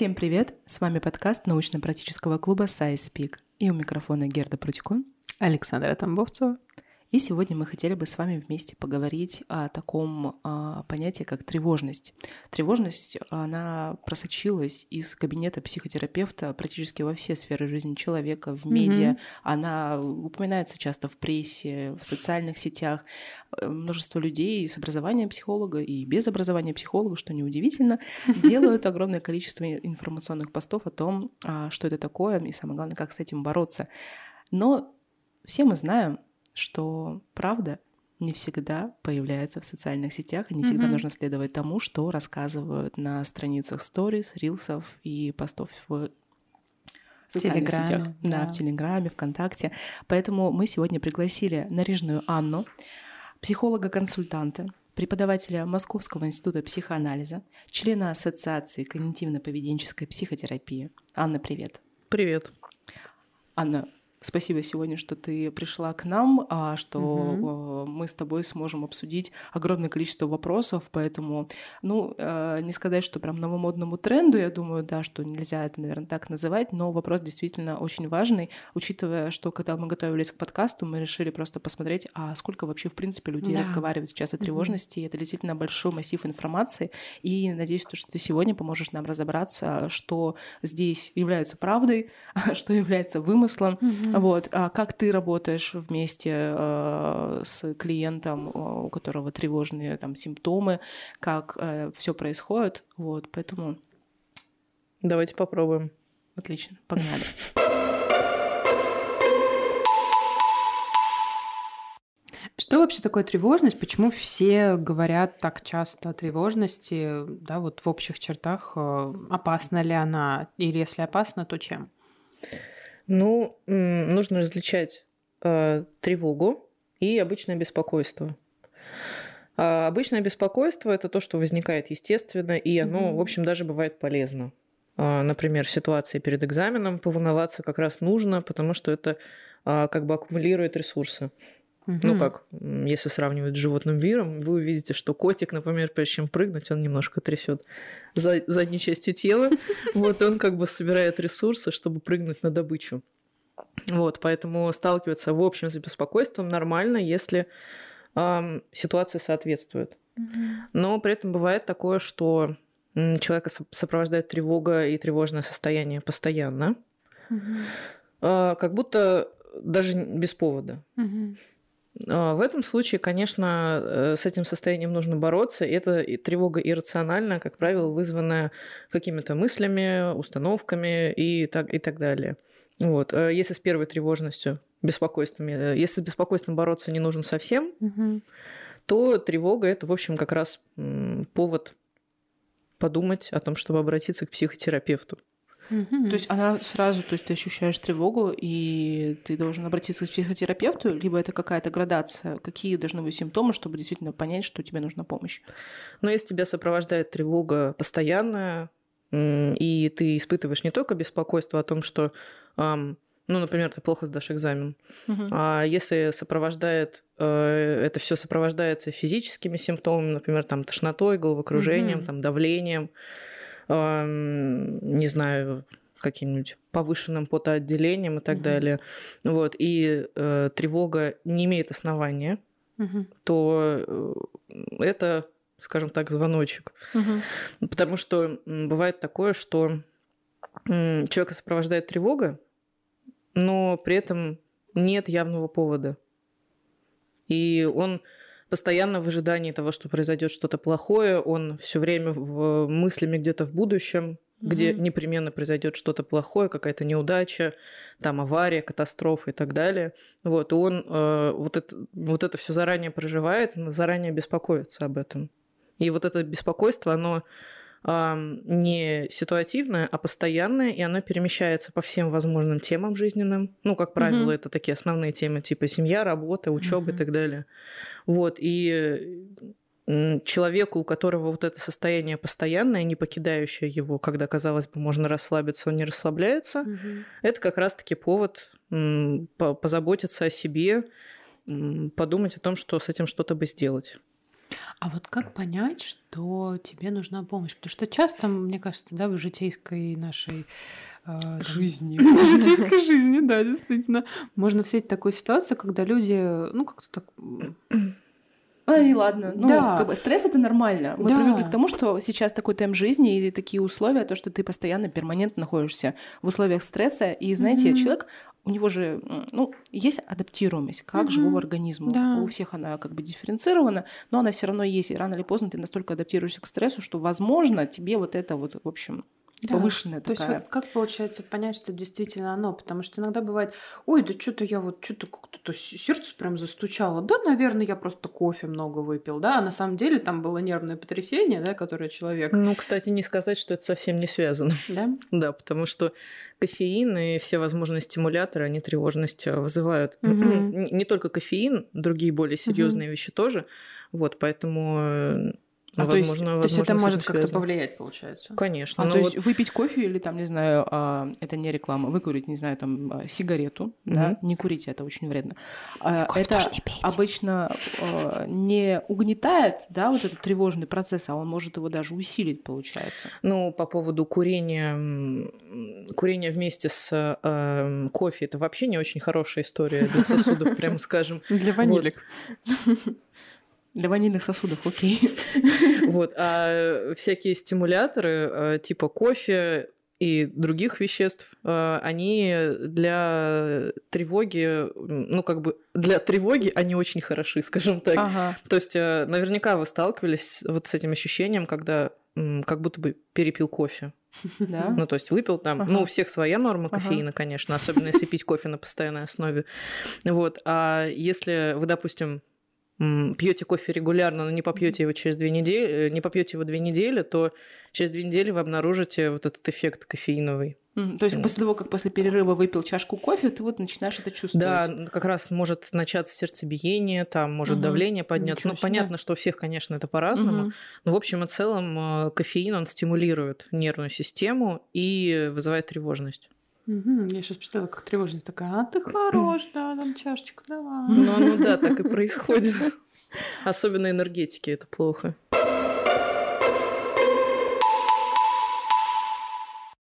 Всем привет! С вами подкаст научно-практического клуба SciSpeak. И у микрофона Герда Прудько, Александра Тамбовцева и сегодня мы хотели бы с вами вместе поговорить о таком а, понятии, как тревожность. Тревожность, она просочилась из кабинета психотерапевта практически во все сферы жизни человека, в медиа. Mm-hmm. Она упоминается часто в прессе, в социальных сетях. Э, множество людей с образованием психолога и без образования психолога, что неудивительно, делают огромное количество информационных постов о том, а, что это такое, и самое главное, как с этим бороться. Но все мы знаем, что правда не всегда появляется в социальных сетях, и не всегда mm-hmm. нужно следовать тому, что рассказывают на страницах сторис, рилсов и постов в социальных Телеграме, сетях. Да. да, в Телеграме, ВКонтакте. Поэтому мы сегодня пригласили наряженную Анну, психолога-консультанта, преподавателя Московского института психоанализа, члена Ассоциации когнитивно-поведенческой психотерапии. Анна, привет. Привет. Анна, Спасибо сегодня, что ты пришла к нам, а что угу. мы с тобой сможем обсудить огромное количество вопросов, поэтому, ну, э, не сказать, что прям новомодному тренду, я думаю, да, что нельзя это, наверное, так называть, но вопрос действительно очень важный, учитывая, что когда мы готовились к подкасту, мы решили просто посмотреть, а сколько вообще, в принципе, людей да. разговаривают сейчас о тревожности, угу. это действительно большой массив информации, и надеюсь, что ты сегодня поможешь нам разобраться, что здесь является правдой, а что является вымыслом, угу вот, а как ты работаешь вместе э, с клиентом, у которого тревожные там симптомы, как э, все происходит, вот, поэтому. Давайте попробуем. Отлично, погнали. Что вообще такое тревожность? Почему все говорят так часто о тревожности? Да, вот в общих чертах э, опасна ли она? Или если опасна, то чем? Ну, нужно различать э, тревогу и обычное беспокойство. А обычное беспокойство это то, что возникает естественно, и оно, mm-hmm. в общем, даже бывает полезно. А, например, в ситуации перед экзаменом поволноваться как раз нужно, потому что это а, как бы аккумулирует ресурсы. Угу. Ну как, если сравнивать с животным миром, вы увидите, что котик, например, прежде чем прыгнуть, он немножко трясет за задней частью тела. Вот он как бы собирает ресурсы, чтобы прыгнуть на добычу. Вот, поэтому сталкиваться в общем с беспокойством нормально, если ситуация соответствует. Но при этом бывает такое, что человека сопровождает тревога и тревожное состояние постоянно, э, как будто даже без повода. А, в этом случае, конечно, э, с этим состоянием нужно бороться. Это тревога иррациональная, как правило, вызванная какими-то мыслями, установками и так, и так далее. Вот. Э, если с первой тревожностью, беспокойствами, э, если с беспокойством бороться не нужно совсем, угу. то тревога это, в общем, как раз повод подумать о том, чтобы обратиться к психотерапевту. Угу. То есть она сразу, то есть ты ощущаешь тревогу, и ты должен обратиться к психотерапевту, либо это какая-то градация? Какие должны быть симптомы, чтобы действительно понять, что тебе нужна помощь? Но если тебя сопровождает тревога постоянная, и ты испытываешь не только беспокойство о том, что, ну, например, ты плохо сдашь экзамен, угу. а если сопровождает, э, это все сопровождается физическими симптомами, например, там тошнотой, головокружением, угу. там давлением, не знаю, каким-нибудь повышенным потоотделением и так угу. далее, вот, и э, тревога не имеет основания, угу. то э, это, скажем так, звоночек. Угу. Потому что бывает такое, что человека сопровождает тревога, но при этом нет явного повода. И он постоянно в ожидании того, что произойдет что-то плохое, он все время в мыслями где-то в будущем, где угу. непременно произойдет что-то плохое, какая-то неудача, там авария, катастрофа и так далее. Вот, и он э, вот это, вот это все заранее проживает, заранее беспокоится об этом. И вот это беспокойство, оно не ситуативное, а постоянное, и оно перемещается по всем возможным темам жизненным. Ну, как правило, угу. это такие основные темы типа семья, работа, учеба угу. и так далее. Вот, и человеку, у которого вот это состояние постоянное, не покидающее его, когда, казалось бы, можно расслабиться, он не расслабляется, угу. это как раз-таки повод позаботиться о себе, подумать о том, что с этим что-то бы сделать. А вот как понять, что тебе нужна помощь? Потому что часто, мне кажется, да, в житейской нашей э, жизни. житейской жизни, да, действительно. Можно встретить такую ситуацию, когда люди, ну, как-то так а, и ладно. Ну, Да. как бы стресс это нормально. Мы Да. привыкли к тому, что сейчас такой темп жизни и такие условия, то, что ты постоянно, перманентно находишься в условиях стресса. И знаете, Мгм. человек, у него же, ну, есть адаптируемость как Мгм. живого организма. Да. У всех она как бы дифференцирована, но она все равно есть. И рано или поздно ты настолько адаптируешься к стрессу, что, возможно, тебе вот это вот, в общем, Да. повышенная То есть такая... вот как получается понять, что действительно оно? Потому что иногда бывает, ой, да что-то я вот, что-то как-то сердце прям застучало. Да, наверное, я просто кофе много выпил, да, а на самом деле там было нервное потрясение, да, которое человек, Ну, кстати, не сказать, что это совсем не связано. да? Да, потому что кофеин и все возможные стимуляторы, они тревожность э, вызывают. Мгм. Не не только кофеин, другие более серьезные вещи тоже. Вот, поэтому, А, то есть- возможно, То есть это возможно, может как-то повлиять, получается. Конечно. А, ну то вот- есть выпить кофе или там, не знаю, а, это не реклама, выкурить, не знаю, там а, сигарету, да, не курите, это очень вредно. А, это обычно а, не угнетает, да, вот этот тревожный процесс, а он может его даже усилить, получается. Ну, по поводу курения, м, курения вместе с э, кофе, это вообще не очень хорошая история для сосудов, прямо скажем. Для ванилек. Для ванильных сосудов, окей. Вот, а всякие стимуляторы э, типа кофе и других веществ, э, они для тревоги, ну как бы для тревоги они очень хороши, скажем так. Ага. То есть э, наверняка вы сталкивались вот с этим ощущением, когда как будто бы перепил кофе. Да. Ну, то есть выпил там, Ага. ну, у всех своя норма Ага. кофеина, конечно, особенно если пить кофе на постоянной основе. Вот. А если вы, допустим, пьете кофе регулярно, но не попьете его через две недели, э, не попьете его две недели, то через две недели вы обнаружите вот этот эффект кофеиновый. То есть после того, как после перерыва выпил чашку кофе, ты вот начинаешь это чувствовать. Да, как раз может начаться сердцебиение, там может Мгм. давление подняться. Ничего Ну, себе. понятно, что у всех, конечно, это по-разному. Мгм. Но в общем и целом э, кофеин, он стимулирует нервную систему и вызывает тревожность. Мгм. Я сейчас представила, как тревожность такая, а ты хорош, да, там чашечку давай. Ну, ну да, так и происходит. Особенно энергетики это плохо.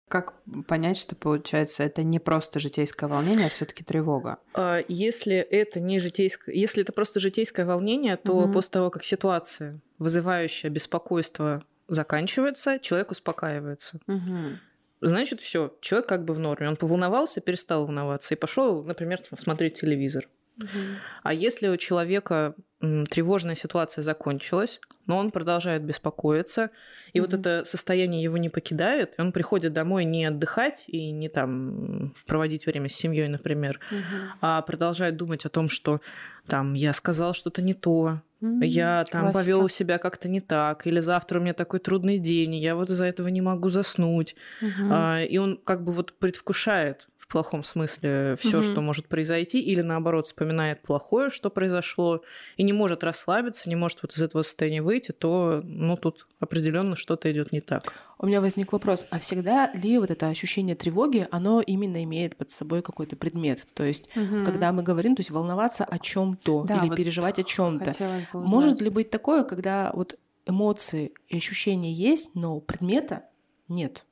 Как понять, что получается это не просто житейское волнение, а все-таки тревога? А Если это не житейское, если это просто житейское волнение, то Мгм. после того, как ситуация, вызывающая беспокойство, заканчивается, человек успокаивается. Мгм. Значит, все, человек как бы в норме. Он поволновался, перестал волноваться и пошел, например, смотреть телевизор. Мгм. А если у человека тревожная ситуация закончилась, но он продолжает беспокоиться, и вот Мгм. это состояние его не покидает, и он приходит домой не отдыхать и не там проводить время с семьей, например, Мгм. а продолжает думать о том, что там я сказал что-то не то, М, я там классика. повел себя как-то не так, или завтра у меня такой трудный день, и я вот из-за этого не могу заснуть. Мгм. А, и он как бы вот предвкушает в плохом смысле все, Мгм. что может произойти, или наоборот вспоминает плохое, что произошло, и не может расслабиться, не может вот из этого состояния выйти, то ну тут определенно что-то идет не так. У меня возник вопрос, а всегда ли вот это ощущение тревоги, оно именно имеет под собой какой-то предмет? То есть, Мгм. когда мы говорим, то есть волноваться о чем-то Да, или вот переживать о чем-то. Может ли быть такое, когда вот эмоции и ощущения есть, но предмета нет?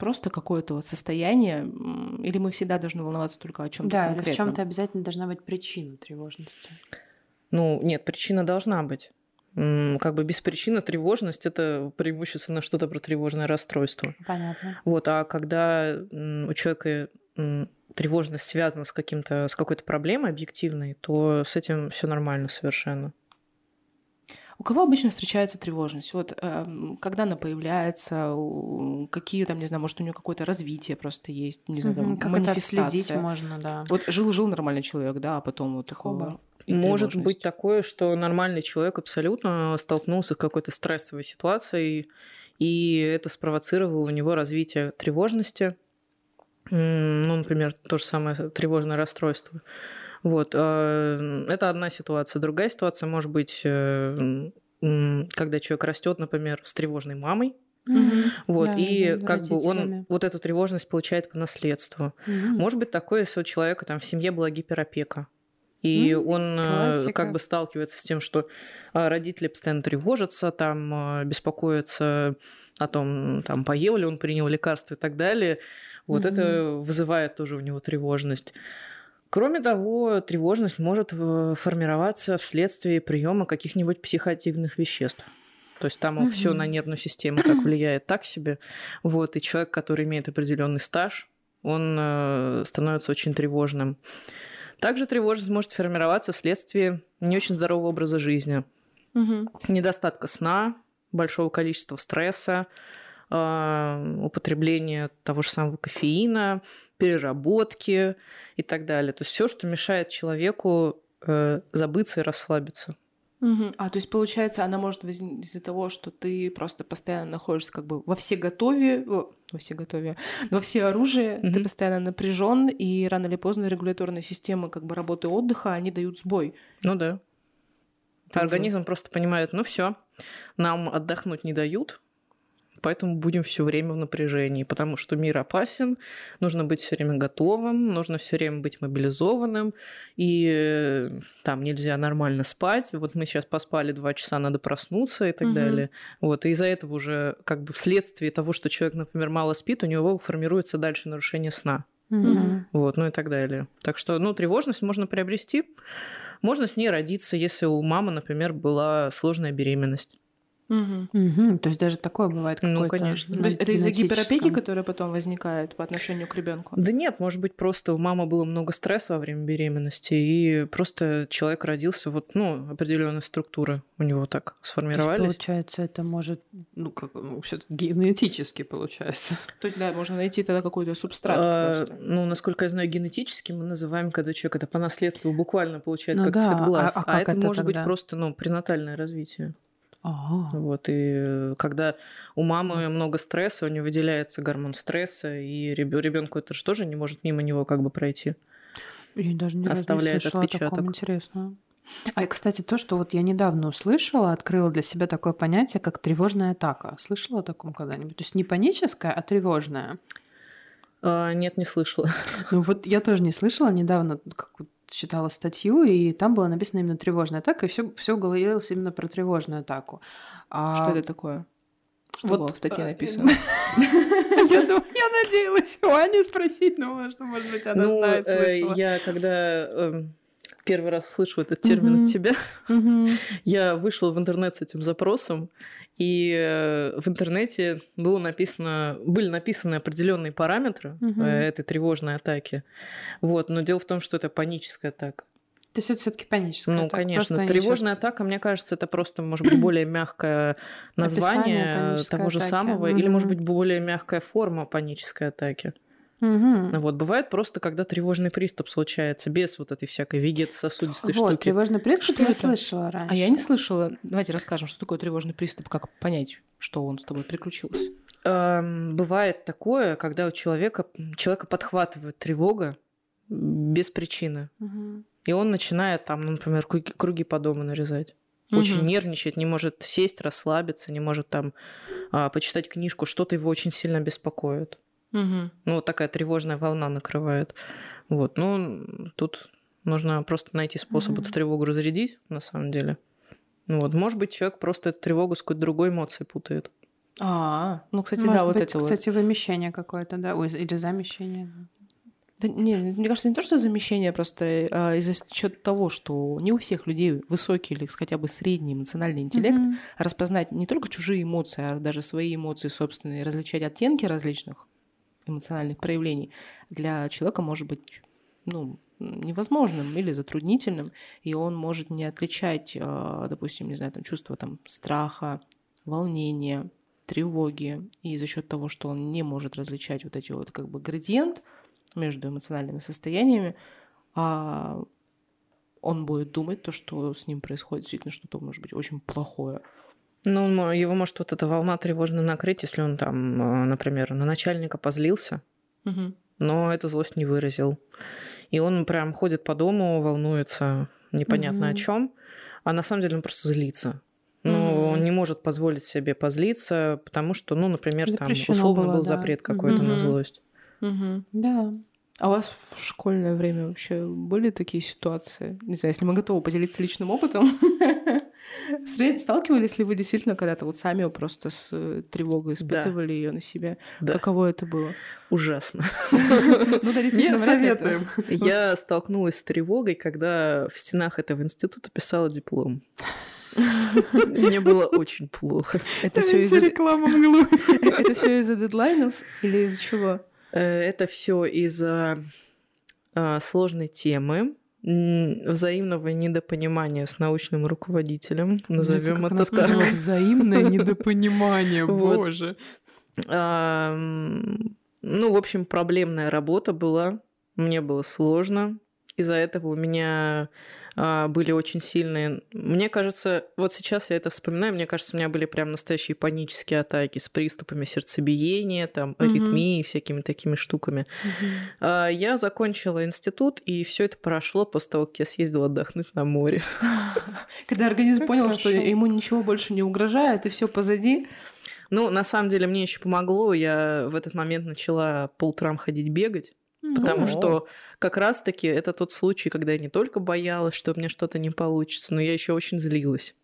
Просто какое-то вот состояние, или мы всегда должны волноваться только о чем-то Да, или в конкретном? чем-то обязательно должна быть причина тревожности. Ну, нет, причина должна быть. Как бы без причины тревожность это преимущественно что-то про тревожное расстройство. Понятно. Вот, а когда у человека тревожность связана с каким-то с какой-то проблемой объективной, то с этим все нормально совершенно. У кого обычно встречается тревожность? Вот эм, когда она появляется, какие там, не знаю, может, у нее какое-то развитие просто есть, не знаю, там. Как это отследить можно, да. Вот жил-жил нормальный человек, да, а потом вот Хоба. такого. Может быть такое, что нормальный человек абсолютно столкнулся с какой-то стрессовой ситуацией, и это спровоцировало у него развитие тревожности. Ну, например, то же самое тревожное расстройство. Вот. э, Это одна ситуация. Другая ситуация может быть, э, когда человек растет, например, с тревожной мамой. Мгм. Вот, Да, и да, как бы он вот эту тревожность получает по наследству. Мгм. Может быть такое, если у человека там в семье была гиперопека. И М, он э, классика. как бы сталкивается с тем, что а, родители постоянно тревожатся, там беспокоятся о том, там, поел ли он, принял лекарства и так далее. Вот Мгм. это вызывает тоже у него тревожность. Кроме того, тревожность может э, формироваться вследствие приема каких-нибудь психоактивных веществ. То есть там все Мгм. на нервную систему так влияет так себе. Вот, и человек, который имеет определенный стаж, он э, становится очень тревожным. Также тревожность может формироваться вследствие не очень здорового образа жизни, Мгм. недостатка сна, большого количества стресса, э, употребления того же самого кофеина, переработки и так далее. То есть все, что мешает человеку э, забыться и расслабиться. Мгм. А, то есть, получается, она может возникнуть из-за того, что ты просто постоянно находишься как бы во все готове, во все готове, во все оружие, ты Мгм. постоянно напряжен, и рано или поздно регуляторные системы как бы работы отдыха, они дают сбой. Ну да. Тоже. Организм просто понимает, ну все, нам отдохнуть не дают, поэтому будем все время в напряжении, потому что мир опасен, нужно быть все время готовым, нужно все время быть мобилизованным, и э, там нельзя нормально спать. Вот мы сейчас поспали два часа, надо проснуться и так Мгм. далее. Вот, и из-за этого уже как бы вследствие того, что человек, например, мало спит, у него формируется дальше нарушение сна. Мгм. Вот, ну и так далее. Так что, ну, тревожность можно приобрести. Можно с ней родиться, если у мамы, например, была сложная беременность. Мгм. Мгм. То есть даже такое бывает Ну, конечно. То есть это из-за гиперопеки, которая потом возникает по отношению к ребенку. Да нет, может быть, просто у мамы было много стресса во время беременности, и просто человек родился, вот, ну, определенные структуры у него так То есть, сформировались. получается, это может, ну, как, ну, все генетически получается. То есть, да, можно найти тогда какой-то субстрат А, просто. ну, насколько я знаю, генетически мы называем, когда человек это по наследству буквально получает Ну как да, цвет глаз. а- а как это, это может быть тогда? просто, ну, пренатальное развитие. А, Вот, и э, когда у мамы много стресса, у нее выделяется гормон стресса, и ребенку это же тоже не может мимо него как бы пройти. я даже не Оставляет о таком, отпечаток. интересно. А, кстати, то, что вот я недавно услышала, открыла для себя такое понятие, как тревожная атака. Слышала о таком когда-нибудь? То есть не паническая, а тревожная. А, нет, не слышала. Ну вот я тоже не слышала, недавно как вот читала статью, и там было написано именно тревожная атака, и все, все говорилось именно про тревожную атаку. А Что это такое? Что вот, было в статье э, написано? Я надеялась у Ани спросить, но что, может быть, она ну, знает, э, слышала. я когда эм, первый раз слышу этот термин от тебя, я вышла в интернет с этим запросом, и э, в интернете было написано, были написаны определенные параметры э, этой тревожной атаки. Вот, но дело в том, что это паническая атака. То есть это все-таки паническая Ну, атака, конечно. просто Тревожная атака, мне кажется, это просто, может быть, более мягкое название панической того же атаки. самого, или, может быть, более мягкая форма панической атаки. Мгм. Вот, бывает просто, когда тревожный приступ случается, без вот этой всякой вегетососудистой Вот, штуки. тревожный приступ Что я это? слышала раньше. А я не слышала. Давайте расскажем, что такое тревожный приступ, как понять, что он с тобой приключился. Эм, Бывает такое, когда у человека, человека подхватывает тревога без причины. Мгм. И он начинает там, ну, например, круги, круги по дому нарезать. Очень Мгм. нервничает, не может сесть, расслабиться, не может там а, почитать книжку, что-то его очень сильно беспокоит. Мгм. Ну, вот такая тревожная волна накрывает. Вот, ну, тут нужно просто найти способ Мгм. эту тревогу разрядить, на самом деле. Ну вот, может быть, человек просто эту тревогу с какой-то другой эмоцией путает. А, ну, кстати, Может да, вот быть, это вот. кстати, вымещение какое-то, да, Ой, или замещение. Да, не, мне кажется, не то, что замещение, просто а, из-за счет того, что не у всех людей высокий или хотя бы средний эмоциональный интеллект, Мгм. распознать не только чужие эмоции, а даже свои эмоции собственные, различать оттенки различных эмоциональных проявлений для человека может быть ну, невозможным или затруднительным, и он может не отличать, а, допустим, не знаю, там, чувство там, страха, волнения, тревоги, и за счет того, что он не может различать вот эти вот как бы градиент между эмоциональными состояниями, а он будет думать то, что с ним происходит действительно что-то, может быть, очень плохое. Ну, его может вот эта волна тревожно накрыть, если он там, э, например, на начальника позлился, Мгм. но эту злость не выразил. И он прям ходит по дому, волнуется непонятно о Мгм. чем, а на самом деле он просто злится. Ну, Мгм. он не может позволить себе позлиться, потому что, ну, например, там Запрещено условно было, был да. запрет какой-то на Мгм. злость. Мгм. Да. А у вас в школьное время вообще были такие ситуации? Не знаю, если мы готовы поделиться личным опытом. Сталкивались ли вы действительно когда-то вот сами просто с э, тревогой испытывали ее на себе? Да. Каково это было? Ужасно. Ну да, действительно, Не советуем. Я столкнулась с тревогой, когда в стенах этого института писала диплом. Мне было очень плохо. Это все из-за реклама мглу. это все из-за дедлайнов или из-за чего? Э, Это все из-за а, сложной темы, взаимного недопонимания с научным руководителем, назовем это так. взаимное недопонимание, боже. А, Ну, в общем, проблемная работа была. Мне было сложно. Из-за этого у меня были очень сильные... Мне кажется, вот сейчас я это вспоминаю, мне кажется, у меня были прям настоящие панические атаки с приступами сердцебиения, там, аритмии, всякими такими штуками. А, Я закончила институт, и все это прошло после того, как я съездила отдохнуть на море. Когда организм понял, что ему ничего больше не угрожает, и все позади. Ну, на самом деле, мне еще помогло. Я в этот момент начала по утрам ходить бегать. Потому О. что как раз-таки это тот случай, когда я не только боялась, что у меня что-то не получится, но я еще очень злилась.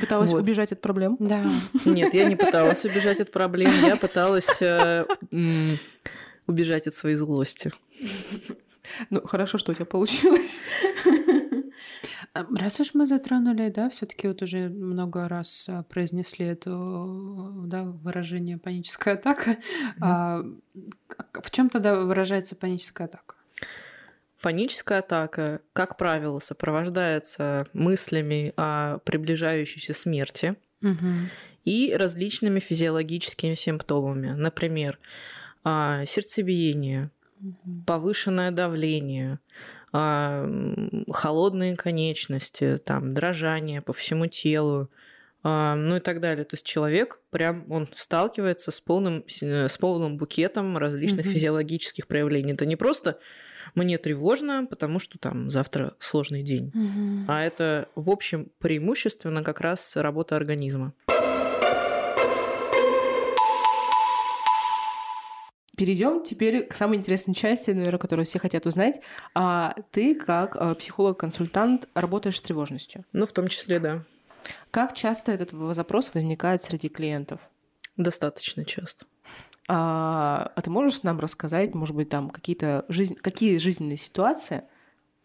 Пыталась Вот. убежать от проблем. Да. Нет, я не пыталась убежать от проблем, я пыталась э, м, убежать от своей злости. Ну, хорошо, что у тебя получилось. А, Раз уж мы затронули, да, все-таки вот уже много раз а, произнесли это да, выражение паническая атака. А, к- в чем тогда выражается паническая атака? Паническая атака, как правило, сопровождается мыслями о приближающейся смерти и различными физиологическими симптомами. Например, а, сердцебиение, повышенное давление, а, холодные конечности, там, дрожание по всему телу, а, ну и так далее. То есть человек прям, он сталкивается с полным, с э, полным букетом различных Мгм. физиологических проявлений. Это не просто мне тревожно, потому что там завтра сложный день, а это, в общем, преимущественно как раз работа организма. Перейдем теперь к самой интересной части, наверное, которую все хотят узнать. А ты, как э, психолог-консультант, работаешь с тревожностью. Ну, в том числе, да, Как часто этот запрос возникает среди клиентов? достаточно часто. А, а ты можешь нам рассказать, может быть, там какие-то жизнь, какие жизненные ситуации?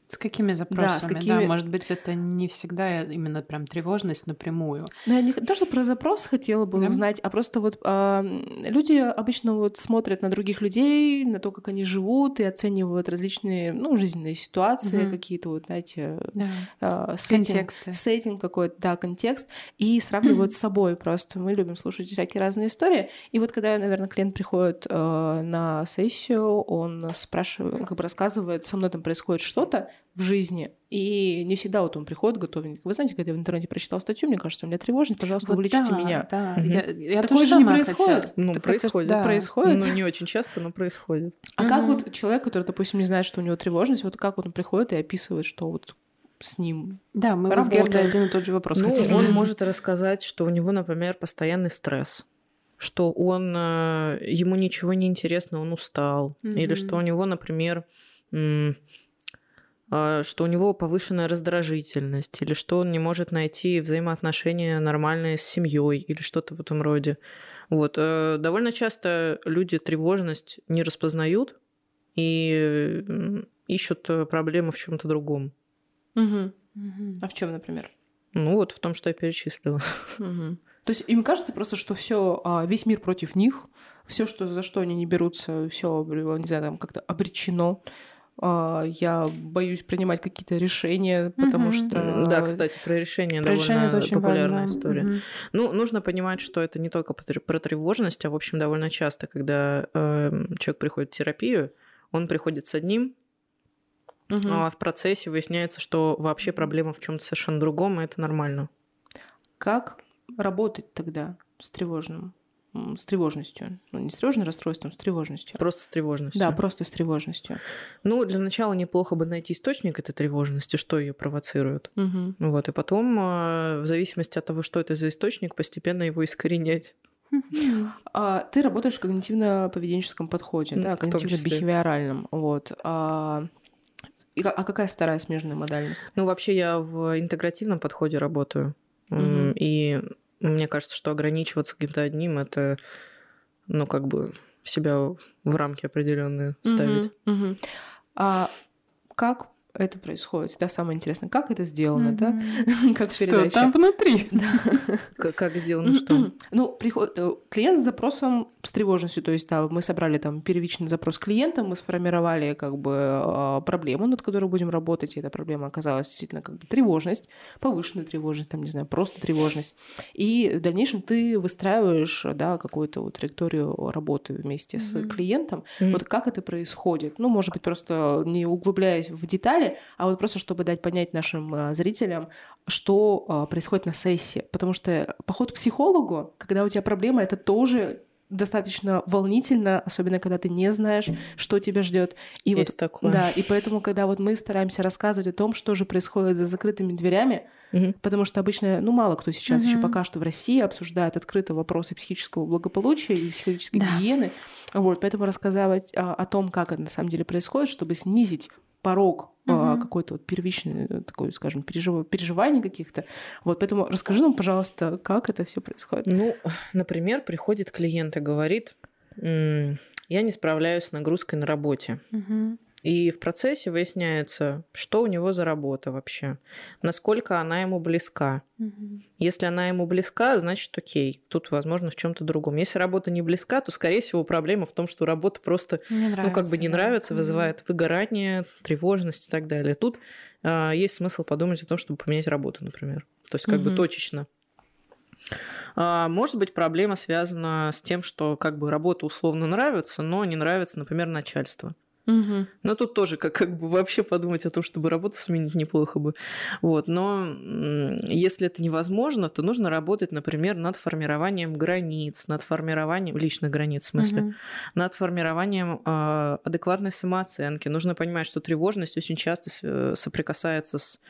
С какими запросами? Да, какими- может быть, это не всегда именно прям тревожность напрямую. Ну, я не тоже про запрос хотела бы Да. узнать, а просто вот а, люди обычно вот смотрят на других людей, на то, как они живут, и оценивают различные, ну, жизненные ситуации, Мгм. какие-то вот, знаете, Да. а, сеттинг- Контексты. сеттинг какой-то, да, контекст, и сравнивают с собой просто. Мы любим слушать всякие разные истории. И вот когда, наверное, клиент приходит э, на сессию, он спрашивает, как бы рассказывает, со мной там происходит что-то в жизни, и не всегда вот он приходит готовенький. Вы знаете, когда я в интернете прочитала статью, мне кажется, у меня тревожность, пожалуйста, Вот увлечите да, меня. Да, Мгм. я, я Такое же не происходит? хотела. Ну, Так это- происходит. да. Происходит. Ну, не очень часто, но происходит. А как Мгм. вот человек, который, допустим, не знает, что у него тревожность, вот как вот он приходит и описывает, что вот с ним Да, мы с. Гердой один и тот же вопрос Ну, хотели. он может рассказать, что у него, например, постоянный стресс, что он э, ему ничего не интересно, он устал, или Мгм. что у него, например, м, что у него повышенная раздражительность, или что он не может найти взаимоотношения нормальные с семьей, или что-то в этом роде. Вот. э, Довольно часто люди тревожность не распознают и ищут э, проблемы в чем-то другом. Мгм. А в чем, например? Ну вот в том, что я перечислила. Мгм. То есть им кажется просто, что все, весь мир против них, все, что за что они не берутся, все, не знаю, там как-то обречено. А, Я боюсь принимать какие-то решения, потому Мгм. что Да, кстати, про решение Про решение довольно это очень популярная важно. история. Мгм. Ну, нужно понимать, что это не только про тревожность, а, в общем, довольно часто, когда эм, человек приходит в терапию, он приходит с одним, Мгм. а в процессе выясняется, что вообще проблема в чем-то совершенно другом, и это нормально. как работать тогда с тревожным, с тревожностью? Ну, не с тревожным расстройством, с тревожностью. Просто с тревожностью. Да, просто с тревожностью. Ну, для начала неплохо бы найти источник этой тревожности, что ее провоцирует. Ну Вот, и потом, э, в зависимости от того, что это за источник, постепенно его искоренять. А, ты работаешь в когнитивно-поведенческом подходе, М, да, когнитивно-бихевиоральном. Вот. А, и а какая вторая смежная модальность? Ну, вообще я в интегративном подходе работаю. Мгм. И мне кажется, что ограничиваться каким-то одним это, ну, как бы себя в рамки определенные ставить. Мгм, мгм. А как это происходит? Всегда самое интересное, как это сделано, да? Как Что там внутри? Как сделано что? Ну, приход... э, клиент с запросом с тревожностью, то есть, да, мы собрали там первичный запрос клиента, мы сформировали как бы э, проблему, над которой будем работать, и эта проблема оказалась действительно как бы тревожность, повышенная тревожность, там, не знаю, просто тревожность. И в дальнейшем ты выстраиваешь, да, какую-то вот траекторию работы вместе с клиентом. Вот как это происходит? Ну, может быть, просто не углубляясь в детали, а вот просто чтобы дать понять нашим а, зрителям, что а, происходит на сессии. Потому что поход к психологу, когда у тебя проблема, это тоже достаточно волнительно, особенно когда ты не знаешь, что тебя ждет. И вот Есть такое. да, и поэтому, когда вот мы стараемся рассказывать о том, что же происходит за закрытыми дверями, Мгм. потому что обычно, ну, мало кто сейчас еще Мгм. пока что в России обсуждает открыто вопросы психического благополучия и психологической Да. гигиены. Вот, поэтому рассказывать а, о том, как это на самом деле происходит, чтобы снизить порог а, Мгм. какой-то вот первичный, э, такой, скажем, пережив... переживаний каких-то. Вот, поэтому расскажи нам, пожалуйста, как это все происходит. Ну, например, приходит клиент и говорит, «М, я не справляюсь с нагрузкой на работе. Мгм. И в процессе выясняется, что у него за работа вообще, насколько она ему близка. Мгм. Если она ему близка, значит, окей, тут, возможно, в чем-то другом. Если работа не близка, то, скорее всего, проблема в том, что работа просто, Не ну, как бы нравится, не да. нравится, вызывает выгорание, тревожность и так далее. Тут а, есть смысл подумать о том, чтобы поменять работу, например. То есть как бы Мгм. точечно. А, Может быть, проблема связана с тем, что как бы работа условно нравится, но не нравится, например, начальство. Мгм. Но тут тоже как, как бы вообще подумать о том, чтобы работу сменить неплохо бы. Вот. Но если это невозможно, то нужно работать, например, над формированием границ, над формированием личных границ, в смысле, Мгм. над формированием э, адекватной самооценки. Нужно понимать, что тревожность очень часто э, соприкасается с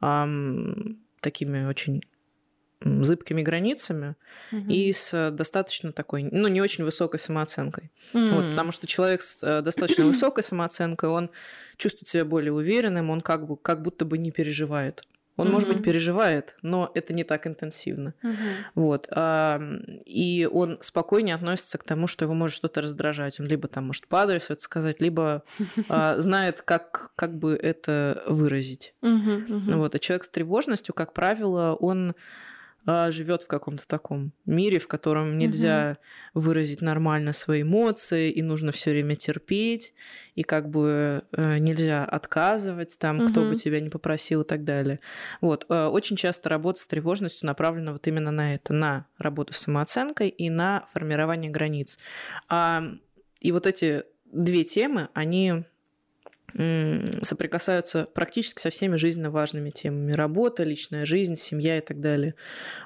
ам, такими очень зыбкими границами Мгм. и с э, достаточно такой, ну, не очень высокой самооценкой. М. Вот, потому что человек с э, достаточно высокой самооценкой, он чувствует себя более уверенным, он как, бы, как будто бы не переживает. Он, может быть, переживает, но это не так интенсивно. Мгм. Вот. И он спокойнее относится к тому, что его может что-то раздражать. Он либо там может по адресу это сказать, либо а, знает, как, как бы это выразить. Мгм, мгм. Вот. А человек с тревожностью, как правило, он живет в каком-то таком мире, в котором нельзя выразить нормально свои эмоции, и нужно все время терпеть, и как бы э, нельзя отказывать там, кто бы тебя не попросил и так далее. Вот. э, Очень часто работа с тревожностью направлена вот именно на это, на работу с самооценкой и на формирование границ. А, И вот эти две темы, они соприкасаются практически со всеми жизненно важными темами. Работа, личная жизнь, семья и так далее.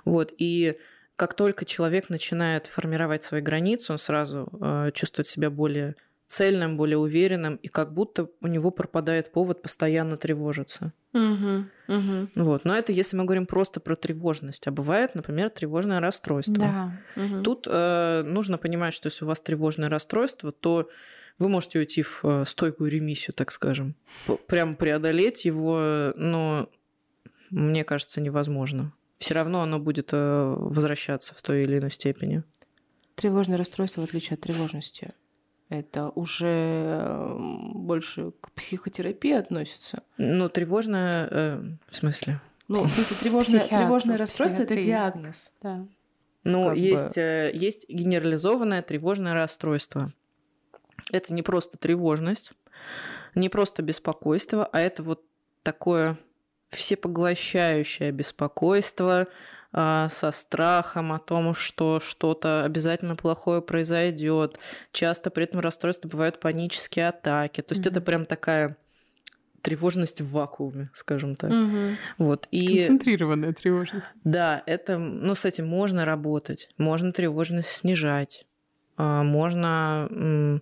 Вот. И как только человек начинает формировать свои границы, он сразу э, чувствует себя более цельным, более уверенным, и как будто у него пропадает повод постоянно тревожиться. Мгм, мгм. Вот. Но это если мы говорим просто про тревожность. А бывает, например, тревожное расстройство. Да. Мгм. Тут э, нужно понимать, что если у вас тревожное расстройство, то вы можете уйти в э, стойкую ремиссию, так скажем. Прям преодолеть его, но мне кажется, невозможно. Все равно оно будет э, возвращаться в той или иной степени. Тревожное расстройство, в отличие от тревожности, это уже м, больше к психотерапии относится. Ну, тревожное... э, в смысле? Ну, в смысле, тревожное, Психиатру, тревожное расстройство это диагноз. Да. Ну, Как есть, бы- э, есть генерализованное тревожное расстройство. Это не просто тревожность, не просто беспокойство, а это вот такое всепоглощающее беспокойство а, со страхом о том, что что-то обязательно плохое произойдет. Часто при этом расстройстве бывают панические атаки. То есть это Мгм. прям такая тревожность в вакууме, скажем так. Мгм. Вот. И Концентрированная тревожность. да, это, ну, с этим можно работать. Можно тревожность снижать. А, Можно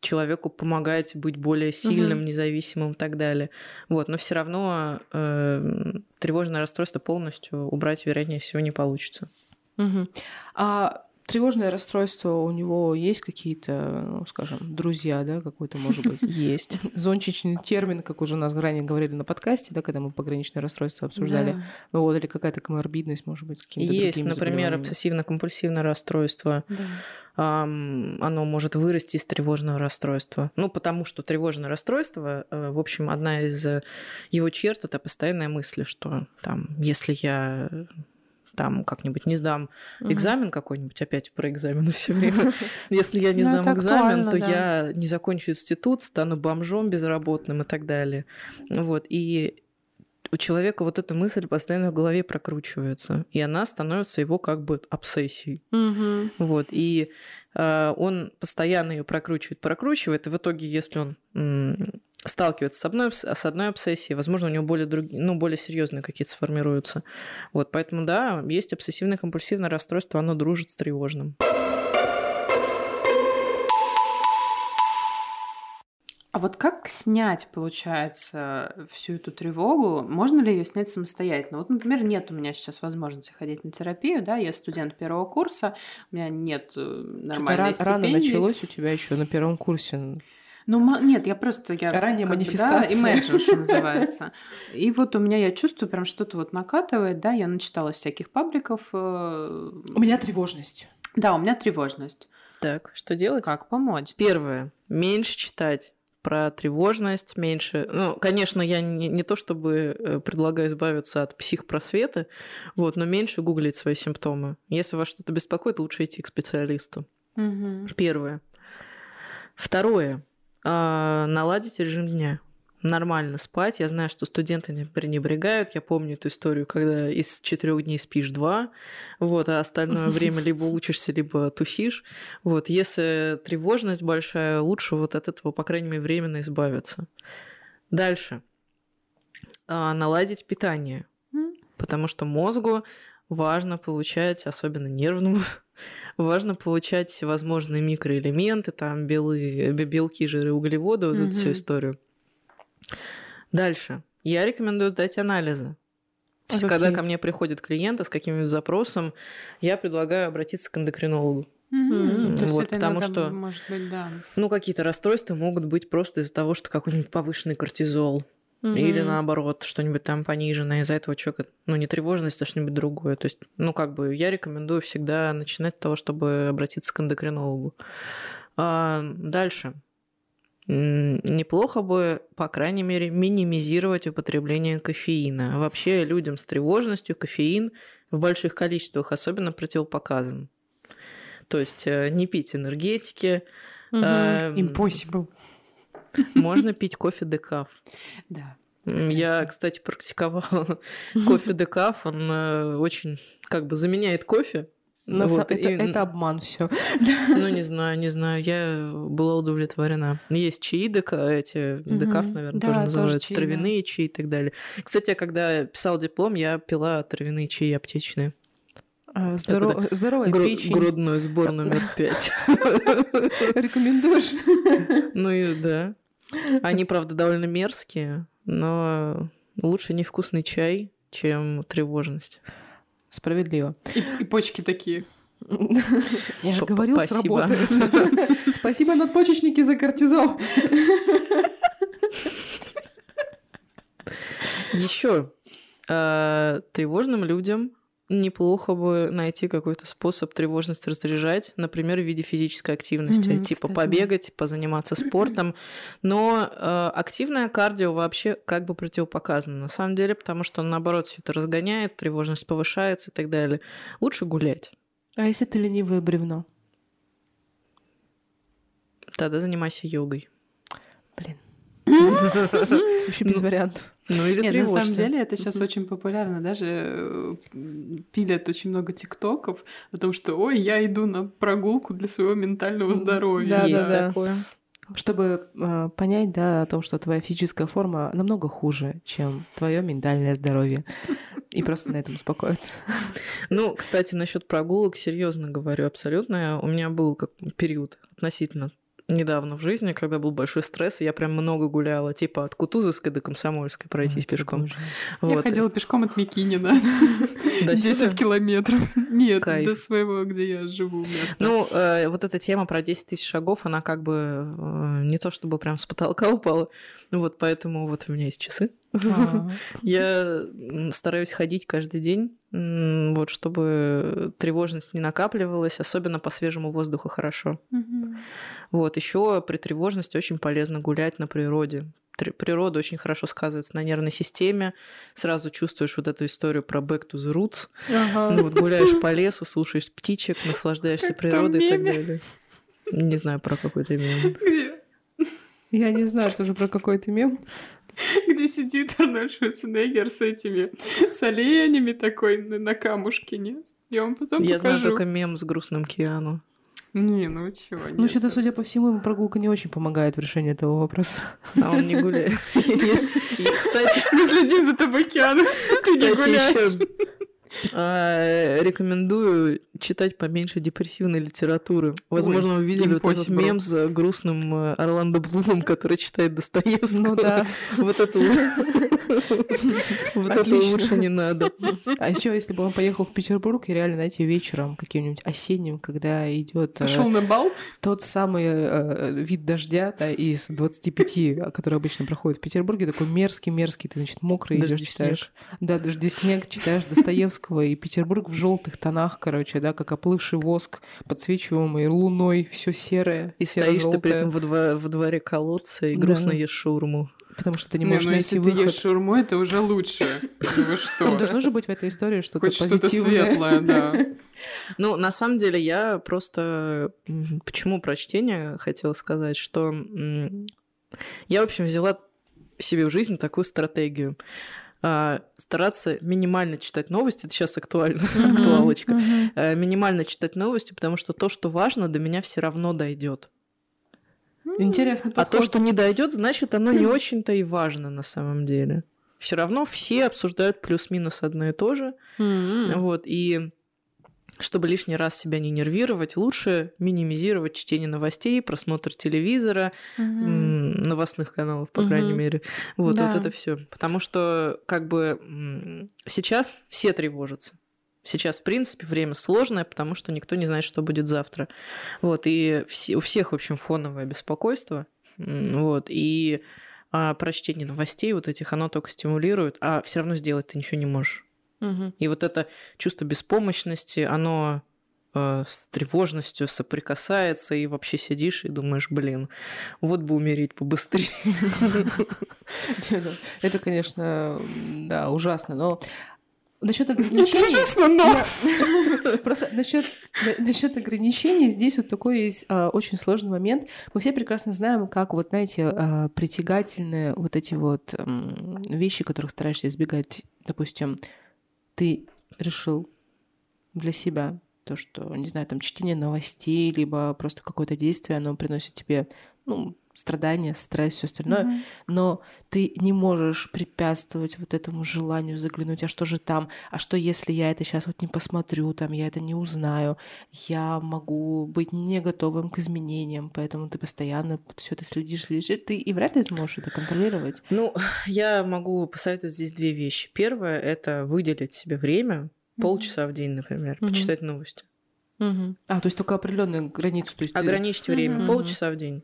человеку помогать быть более сильным, Мгм. независимым и так далее. Вот, но все равно э, тревожное расстройство полностью убрать, вероятнее всего, не получится. Мгм. А тревожное расстройство у него есть какие-то, ну, скажем, друзья, да, какой-то, может быть? Есть. Зонтичный термин, как уже у нас ранее говорили на подкасте, да, когда мы пограничное расстройство обсуждали. Вот, или какая-то коморбидность, может быть, с какими-то Есть, например, обсессивно-компульсивное расстройство. Да. Оно может вырасти из тревожного расстройства. Ну, потому что тревожное расстройство, э, в общем, одна из его черт — это постоянная мысль, что там, если я там как-нибудь не сдам угу. экзамен какой-нибудь, опять про экзамены все время. Если я не ну, сдам экзамен, то я не закончу институт, стану бомжом безработным и так далее. Вот. И у человека вот эта мысль постоянно в голове прокручивается, и она становится его как бы обсессией. Угу. Вот. И э, он постоянно ее прокручивает, прокручивает, и в итоге, если он сталкивается с одной, с одной обсессией, возможно, у него более, друг, ну, более серьезные какие-то сформируются. Вот, поэтому, да, есть обсессивное-компульсивное расстройство, оно дружит с тревожным. А вот как снять, получается, всю эту тревогу? Можно ли ее снять самостоятельно? Вот, например, нет у меня сейчас возможности ходить на терапию, да, я студент первого курса, у меня нет э, нормальной Что-то рано началось у тебя еще на первом курсе. Ну, нет, я просто... Я, Ранняя манифестация. Да, imagine, что называется. И вот у меня, я чувствую, прям что-то вот накатывает, да, я начитала всяких пабликов. Э, у меня тревожность. Да, у меня тревожность. Так, что делать? Как помочь? Первое. Меньше читать про тревожность, меньше... Ну, конечно, я не, не то чтобы э, предлагаю избавиться от психпросвета, вот, но меньше гуглить свои симптомы. Если вас что-то беспокоит, лучше идти к специалисту. Угу. Первое. Второе. А, наладить режим дня нормально спать. Я знаю, что студенты не пренебрегают. Я помню эту историю, когда из четырех дней спишь два, вот, а остальное время либо учишься, либо тусишь. Вот, если тревожность большая, лучше вот от этого, по крайней мере, временно избавиться. Дальше. А, наладить питание. Потому что мозгу важно получать, особенно нервному, важно получать всевозможные микроэлементы, там белые, белки, жиры, углеводы, вот mm-hmm. эту всю историю. Дальше. Я рекомендую сдать анализы. Есть, когда ко мне приходят клиенты с каким-нибудь запросом, я предлагаю обратиться к эндокринологу. Mm-hmm. Вот, это потому что, может быть, да. ну, какие-то расстройства могут быть просто из-за того, что какой-нибудь повышенный кортизол, Угу. Или наоборот, что-нибудь там пониженное, из-за этого человека, ну, не тревожность, а что-нибудь другое. То есть, ну, как бы я рекомендую всегда начинать с того, чтобы обратиться к эндокринологу. А, дальше. Неплохо бы, по крайней мере, минимизировать употребление кофеина. Вообще людям с тревожностью кофеин в больших количествах особенно противопоказан. То есть э, не пить энергетики. Угу. Impossible. Можно пить кофе декаф. Да. Я, кстати, практиковала кофе декаф. Он э, очень как бы заменяет кофе. Но вот, это, и... это обман все. Ну, не знаю, не знаю. Я была удовлетворена. Есть чаи дека, эти декаф, наверное, да, тоже называются, чаи, травяные да. чаи и так далее. Кстати, когда писал диплом, я пила травяные чаи аптечные. А, здоров... Здоровая Гру... печень. Грудной сбор номер пять. Рекомендуешь? Ну и да. Они, правда, довольно мерзкие, но лучше невкусный чай, чем тревожность. Справедливо. И, и почки такие. Я же говорил, сработает. Спасибо, надпочечники, за кортизол. Еще а, тревожным людям неплохо бы найти какой-то способ тревожность разряжать, например, в виде физической активности, mm-hmm, типа кстати. побегать, позаниматься спортом. Но э, активное кардио вообще как бы противопоказано на самом деле, потому что он наоборот все это разгоняет, тревожность повышается и так далее. Лучше гулять. А если ты ленивое бревно? Тогда занимайся йогой. Блин. Вообще без вариантов. Ну или Нет, тревожься. на самом деле это сейчас очень популярно. Даже э, пилят очень много тиктоков о том, что ой, я иду на прогулку для своего ментального здоровья. Да, Есть да, такое. Чтобы э, понять, да, о том, что твоя физическая форма намного хуже, чем твое ментальное здоровье. И просто на этом успокоиться. Ну, кстати, насчет прогулок, серьезно говорю, абсолютно. У меня был как период относительно недавно в жизни, когда был большой стресс, и я прям много гуляла, типа от Кутузовской до Комсомольской пройтись Ой, пешком. боже. Я Вот. ходила пешком от Микинина. До 10 сюда? километров. Нет, до своего, где я живу. Ну, э, вот эта тема про 10 тысяч шагов, она как бы э, не то чтобы прям с потолка упала. Ну вот поэтому вот у меня есть часы. Я стараюсь ходить каждый день, вот чтобы тревожность не накапливалась, особенно по свежему воздуху хорошо. Вот еще при тревожности очень полезно гулять на природе. Природа очень хорошо сказывается на нервной системе. Сразу чувствуешь вот эту историю про back to the roots. Ага. Ну вот гуляешь по лесу, слушаешь птичек, наслаждаешься Как природой и так далее. Не знаю про какой то мем. Где? Я не знаю тоже про какой то мем. Где сидит Арнольд Шварценеггер с этими, с оленями такой на, на камушке, нет? Я вам потом Я знаю покажу. только мем с грустным Киану. Не, ну чего, Ну, что-то, судя по всему, ему прогулка не очень помогает в решении этого вопроса. А он не гуляет. Кстати, Мы следим за тобой, Киану. Ты не гуляешь. А, рекомендую читать поменьше депрессивной литературы. Возможно, вы видели вот этот мем с грустным э, Орландо Блумом, который читает Достоевского. Ну да. Вот это вот это лучше не надо. А еще, если бы он поехал в Петербург, и реально, знаете, вечером каким-нибудь осенним, когда идет Пошел на бал? тот самый э, вид дождя да, из 25, который обычно проходит в Петербурге, такой мерзкий-мерзкий, ты, значит, мокрый идешь, читаешь. Да, дожди, снег, читаешь Достоевского, и Петербург в желтых тонах, короче, да, как оплывший воск, подсвечиваемый луной, все серое, И стоишь ты при этом во, дво- во дворе колодца и Да. грустно ешь шаурму. потому что ты не Не, можешь ну найти если ты выход. ешь шаурму, это уже лучше. Ну вы что? Ну, должно же быть в этой истории что-то Хоть что-то позитивное. светлое, да. Ну, на самом деле, я просто... Почему про чтение хотела сказать, что я, в общем, взяла себе в жизнь такую стратегию. А, Стараться минимально читать новости, это сейчас актуально, актуалочка. Мгм. Э, Минимально читать новости, потому что то, что важно, до меня все равно дойдет. Интересный А то, что не дойдет, значит, оно не очень-то и важно на самом деле. Все равно все обсуждают плюс-минус одно и то же. М-м. Вот, и чтобы лишний раз себя не нервировать, лучше минимизировать чтение новостей, просмотр телевизора, м, новостных каналов, по крайней Мгм. мере. Вот, Да. вот это все. Потому что, как бы, сейчас все тревожатся. Сейчас, в принципе, время сложное, потому что никто не знает, что будет завтра. Вот, и все- у всех, в общем, фоновое беспокойство. Вот, и а, прочтение новостей вот этих, оно только стимулирует, а все равно сделать ты ничего не можешь. Мгм. И вот это чувство беспомощности, оно э, с тревожностью соприкасается, и вообще сидишь и думаешь, блин, вот бы умереть побыстрее. Это, конечно, да, ужасно, но насчет ограничений... Ужасно, но... Просто насчет, насчет ограничений здесь вот такой есть а, очень сложный момент. Мы все прекрасно знаем, как вот, знаете, а, притягательные вот эти вот вещи, которых стараешься избегать. Допустим, ты решил для себя то, что, не знаю, там чтение новостей, либо просто какое-то действие, оно приносит тебе, ну, страдания, стресс, все остальное но ты не можешь препятствовать вот этому желанию заглянуть, а что же там, а что если я это сейчас вот не посмотрю, там я это не узнаю, я могу быть не готовым к изменениям, поэтому ты постоянно все это следишь, следишь, ты и вряд ли сможешь это контролировать. Ну, я могу посоветовать здесь две вещи. Первое — это выделить себе время, полчаса в день, например, Мгм. почитать новости. А, то есть только определенную границу, то есть ты- Ограничить время, Мгм. полчаса в день.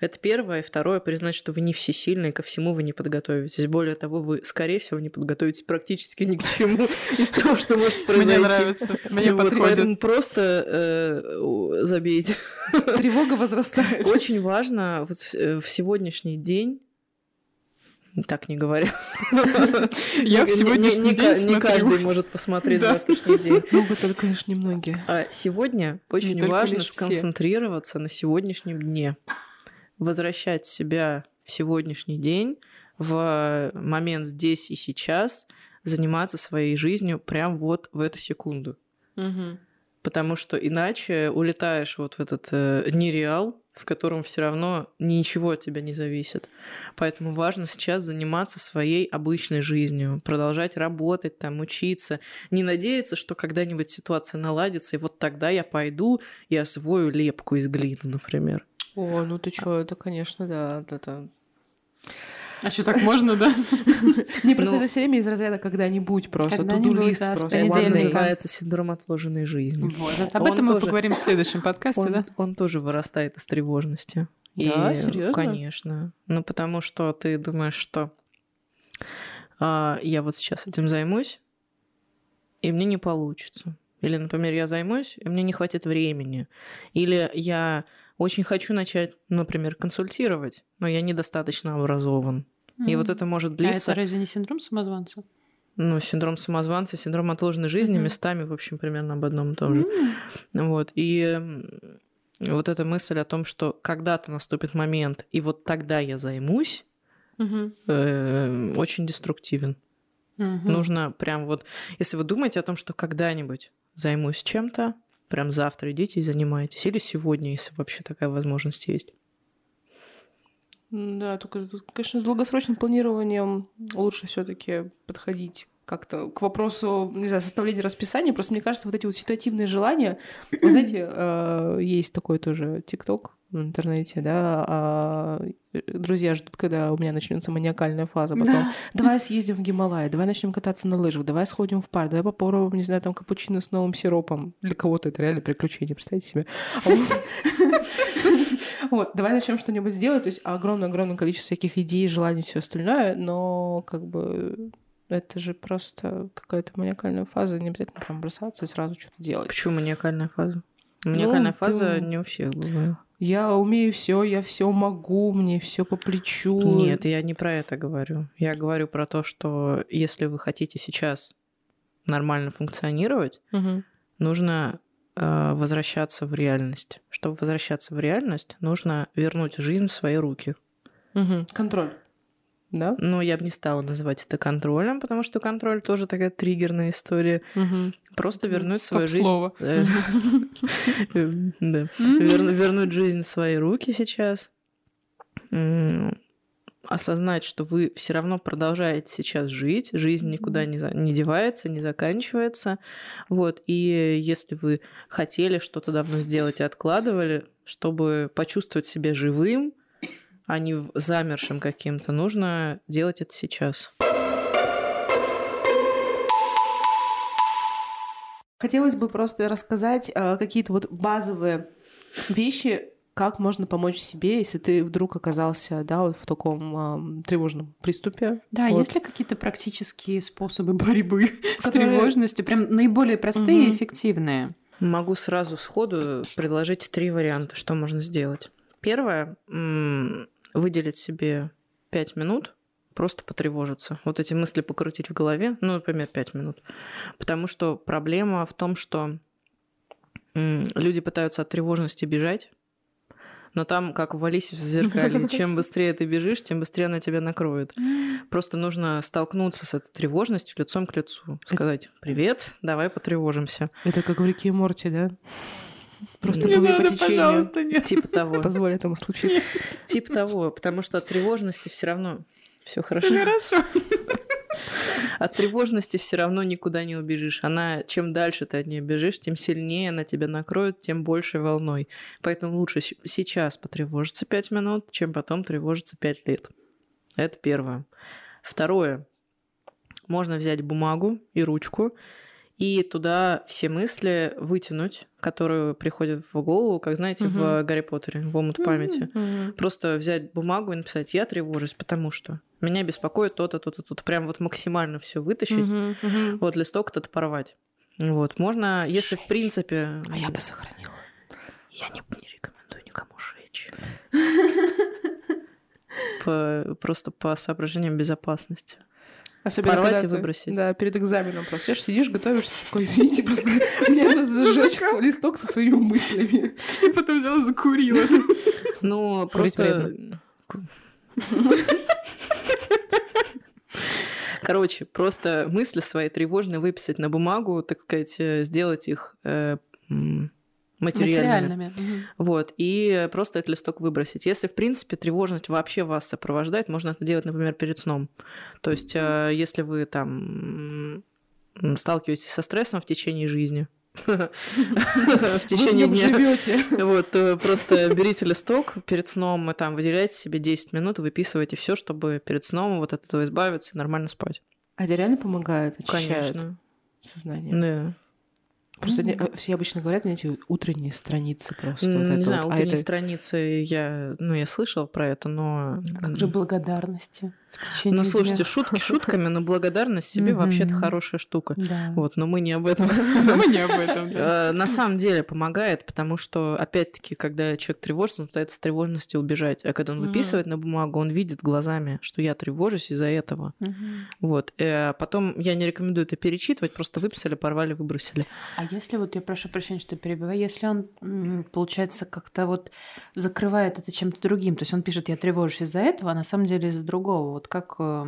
Это первое. И второе, признать, что вы не всесильны, и ко всему вы не подготовитесь. Более того, вы, скорее всего, не подготовитесь практически ни к чему из того, что может произойти. Мне нравится, мне подходит. Поэтому просто э, забейте. тревога возрастает. Очень важно в э, в сегодняшний день так не говоря. Я в сегодняшний не день Не каждый может посмотреть завтрашний день. Могут только лишь немногие. А сегодня очень важно сконцентрироваться на сегодняшнем дне. Возвращать себя в сегодняшний день, в момент здесь и сейчас, заниматься своей жизнью прям вот в эту секунду. Потому что иначе улетаешь вот в этот э, нереал, в котором все равно ничего от тебя не зависит. Поэтому важно сейчас заниматься своей обычной жизнью, продолжать работать, там, учиться, не надеяться, что когда-нибудь ситуация наладится, и вот тогда я пойду и освою лепку из глины, например. О, ну ты чё, это, конечно, да, это... А что, так можно, да? Не, просто это все время из разряда когда-нибудь просто. Когда-нибудь, Туду-лист просто. day. называется синдром отложенной жизни. Вот, об этом мы поговорим в следующем подкасте, да? он тоже вырастает из тревожности. Да, серьезно? Конечно. Ну, потому что ты думаешь, что а, я вот сейчас этим займусь, и мне не получится. Или, например, я займусь, и мне не хватит времени. Или я очень хочу начать, например, консультировать, но я недостаточно образован. И вот это может А длиться. это разве не синдром самозванца? Ну, синдром самозванца, синдром отложенной жизни Мгм. местами, в общем, примерно об одном и том же. М. Вот. И вот эта мысль о том, что когда-то наступит момент, и вот тогда я займусь, э, очень деструктивен. Мгм. Нужно прям вот... Если вы думаете о том, что когда-нибудь займусь чем-то, прям завтра идите и занимайтесь. Или сегодня, если вообще такая возможность есть. Да, только, конечно, с долгосрочным планированием лучше все таки подходить как-то к вопросу, не знаю, составления расписания. Просто мне кажется, вот эти вот ситуативные желания... Вы знаете, э, есть такой тоже ТикТок в интернете, да, а, э, друзья ждут, когда у меня начнется маниакальная фаза, потом давай съездим в Гималай, давай начнем кататься на лыжах, давай сходим в парк, давай попробуем, не знаю, там капучино с новым сиропом. Для кого-то это реально приключение, представьте себе. А вот- Вот, давай начнем что-нибудь сделать. То есть огромное-огромное количество всяких идей, желаний, все остальное, но как бы это же просто какая-то маниакальная фаза, не обязательно прям бросаться и сразу что-то делать. Почему маниакальная фаза? Маниакальная ты- фаза не у всех бывает. Я умею все, я все могу, мне все по плечу. Нет, я не про это говорю. Я говорю про то, что если вы хотите сейчас нормально функционировать, Мгм. нужно э, возвращаться в реальность. Чтобы возвращаться в реальность, нужно вернуть жизнь в свои руки. Мгм. Контроль. Да? Но я бы не стала называть это контролем, потому что контроль тоже такая триггерная история. Мгм. Просто вернуть свою жизнь. Стоп-слово. Э, Вернуть жизнь в свои руки сейчас. Осознать, что вы все равно продолжаете сейчас жить, жизнь никуда не, не девается, не заканчивается. Вот. И если вы хотели что-то давно сделать и откладывали, чтобы почувствовать себя живым, а не в- замершим каким-то, нужно делать это сейчас. Хотелось бы просто рассказать э, какие-то вот базовые вещи, как можно помочь себе, если ты вдруг оказался, да, вот в таком ам, тревожном приступе. Да, Вот. есть ли какие-то практические способы борьбы с тревожностью? Прям наиболее простые и эффективные. Могу сразу сходу предложить три варианта, что можно сделать. Первое выделить себе пять минут, просто потревожиться. Вот эти мысли покрутить в голове, ну, например, пять минут. Потому что проблема в том, что люди пытаются от тревожности бежать, но там, как в Алисе в зеркале, чем быстрее ты бежишь, тем быстрее она тебя накроет. Просто нужно столкнуться с этой тревожностью лицом к лицу. Сказать «Привет, давай потревожимся». Это как в Рике и Морти, да? Просто Не по надо, пожалуйста, нет. Типа того. Позволь этому случиться. Типа того, потому что от тревожности все равно все хорошо. Всё хорошо. От тревожности все равно никуда не убежишь. Она, чем дальше ты от нее бежишь, тем сильнее она тебя накроет, тем большей волной. Поэтому лучше сейчас потревожиться 5 минут, чем потом тревожиться 5 лет. Это первое. Второе. Можно взять бумагу и ручку и туда все мысли вытянуть, которые приходят в голову, как знаете, в Гарри Поттере, в омут памяти. Мгм. Просто взять бумагу и написать, я тревожусь, потому что меня беспокоит то-то, то-то, то-то. Прям вот максимально все вытащить, мгм. вот листок то порвать. Вот, можно, если в принципе... А я бы сохранила. Я не, не рекомендую никому жечь. По- просто по соображениям безопасности. Особенно Порвать когда и ты- выбросить. Да, перед экзаменом просто сидишь, сидишь, готовишься, такой, извините, просто мне надо зажечь листок со своими мыслями. И потом взяла закурила. Ну, просто... Короче, просто мысли свои тревожные выписать на бумагу, так сказать, э, сделать их э, материальными. Материальными. Вот, и просто этот листок выбросить. Если, в принципе, тревожность вообще вас сопровождает, можно это делать, например, перед сном. То есть, э, если вы там сталкиваетесь со стрессом в течение жизни, в течение дня. живете. Вот, просто берите листок перед сном и там выделяйте себе 10 минут, выписывайте все, чтобы перед сном вот от этого избавиться и нормально спать. А это реально помогает? Конечно. Сознание. Да. Просто mm-hmm. все обычно говорят, знаете, утренние страницы просто. Mm, вот не знаю, вот. утренние а это... страницы, я, ну, я слышала про это, но... А как же благодарности Ну, слушайте, дня? шутки шутками, но благодарность себе mm-hmm. вообще-то хорошая штука. Да. Вот, но мы не об этом. Мы не об этом, э, На самом деле помогает, потому что, опять-таки, когда человек тревожится, он пытается с тревожности убежать. А когда он выписывает на бумагу, он видит глазами, что я тревожусь из-за этого. Вот. Э, потом я не рекомендую это перечитывать, просто выписали, порвали, выбросили. А если вот, я прошу прощения, что перебиваю, если он, получается, как-то вот закрывает это чем-то другим, то есть он пишет, я тревожусь из-за этого, а на самом деле из-за другого, вот как... Э,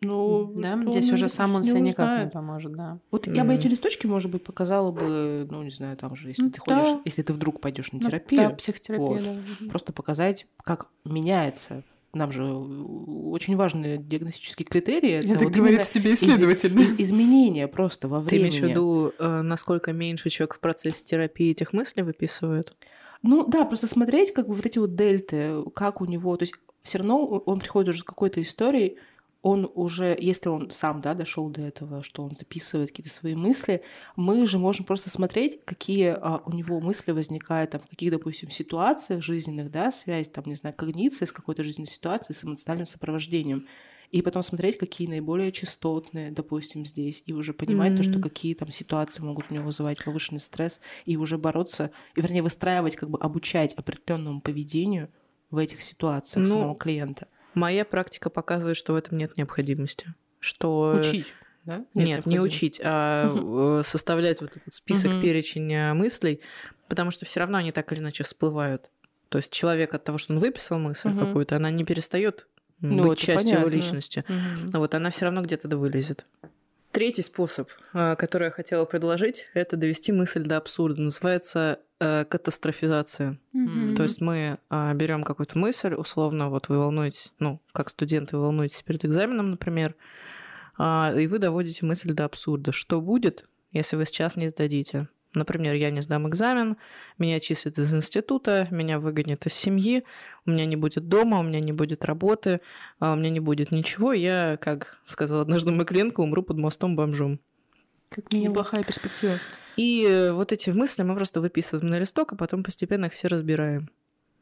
ну, да, здесь уже сам он себе никак не поможет, да. Вот mm. я бы эти листочки, может быть, показала бы, ну, не знаю, там же, если ну, ты да. ходишь, если ты вдруг пойдешь на терапию, ну, да, психотерапия, вот, да. просто показать, как меняется нам же очень важные диагностические критерии. Это, это вот говорит тебе исследователь. Из, из, изменения просто во времени. Ты имеешь в виду, э, насколько меньше человек в процессе терапии этих мыслей выписывает? Ну да, просто смотреть как бы вот эти вот дельты, как у него, то есть все равно он приходит уже с какой-то историей, он уже, если он сам, да, дошел до этого, что он записывает какие-то свои мысли, мы же можем просто смотреть, какие а, у него мысли возникают там, в каких, допустим, ситуациях жизненных, да, связь, там, не знаю, когниции с какой-то жизненной ситуацией, с эмоциональным сопровождением. И потом смотреть, какие наиболее частотные, допустим, здесь, и уже понимать mm-hmm. то, что какие там ситуации могут у него вызывать повышенный стресс, и уже бороться, и вернее выстраивать, как бы обучать определенному поведению в этих ситуациях ну, самого клиента. Моя практика показывает, что в этом нет необходимости. Что... Учить. Да? Нет, нет не учить, а угу. составлять вот этот список, угу. перечень э, мыслей, потому что все равно они так или иначе всплывают. То есть человек от того, что он выписал мысль угу. какую-то, она не перестает ну, быть частью понятно. его личности. Угу. Вот она все равно где-то да вылезет. Третий способ, э, который я хотела предложить, это довести мысль до абсурда. Называется э, катастрофизация. Mm-hmm. То есть мы э, берем какую-то мысль, условно, вот вы волнуетесь, ну, как студенты, вы волнуетесь перед экзаменом, например, и вы доводите мысль до абсурда. Что будет, если вы сейчас не сдадите? Например, я не сдам экзамен, меня числят из института, меня выгонят из семьи, у меня не будет дома, у меня не будет работы, а у меня не будет ничего, я, как сказал однажды мой клиентка, умру под мостом бомжом. Как неплохая перспектива. И э, вот эти мысли мы просто выписываем на листок, а потом постепенно их все разбираем.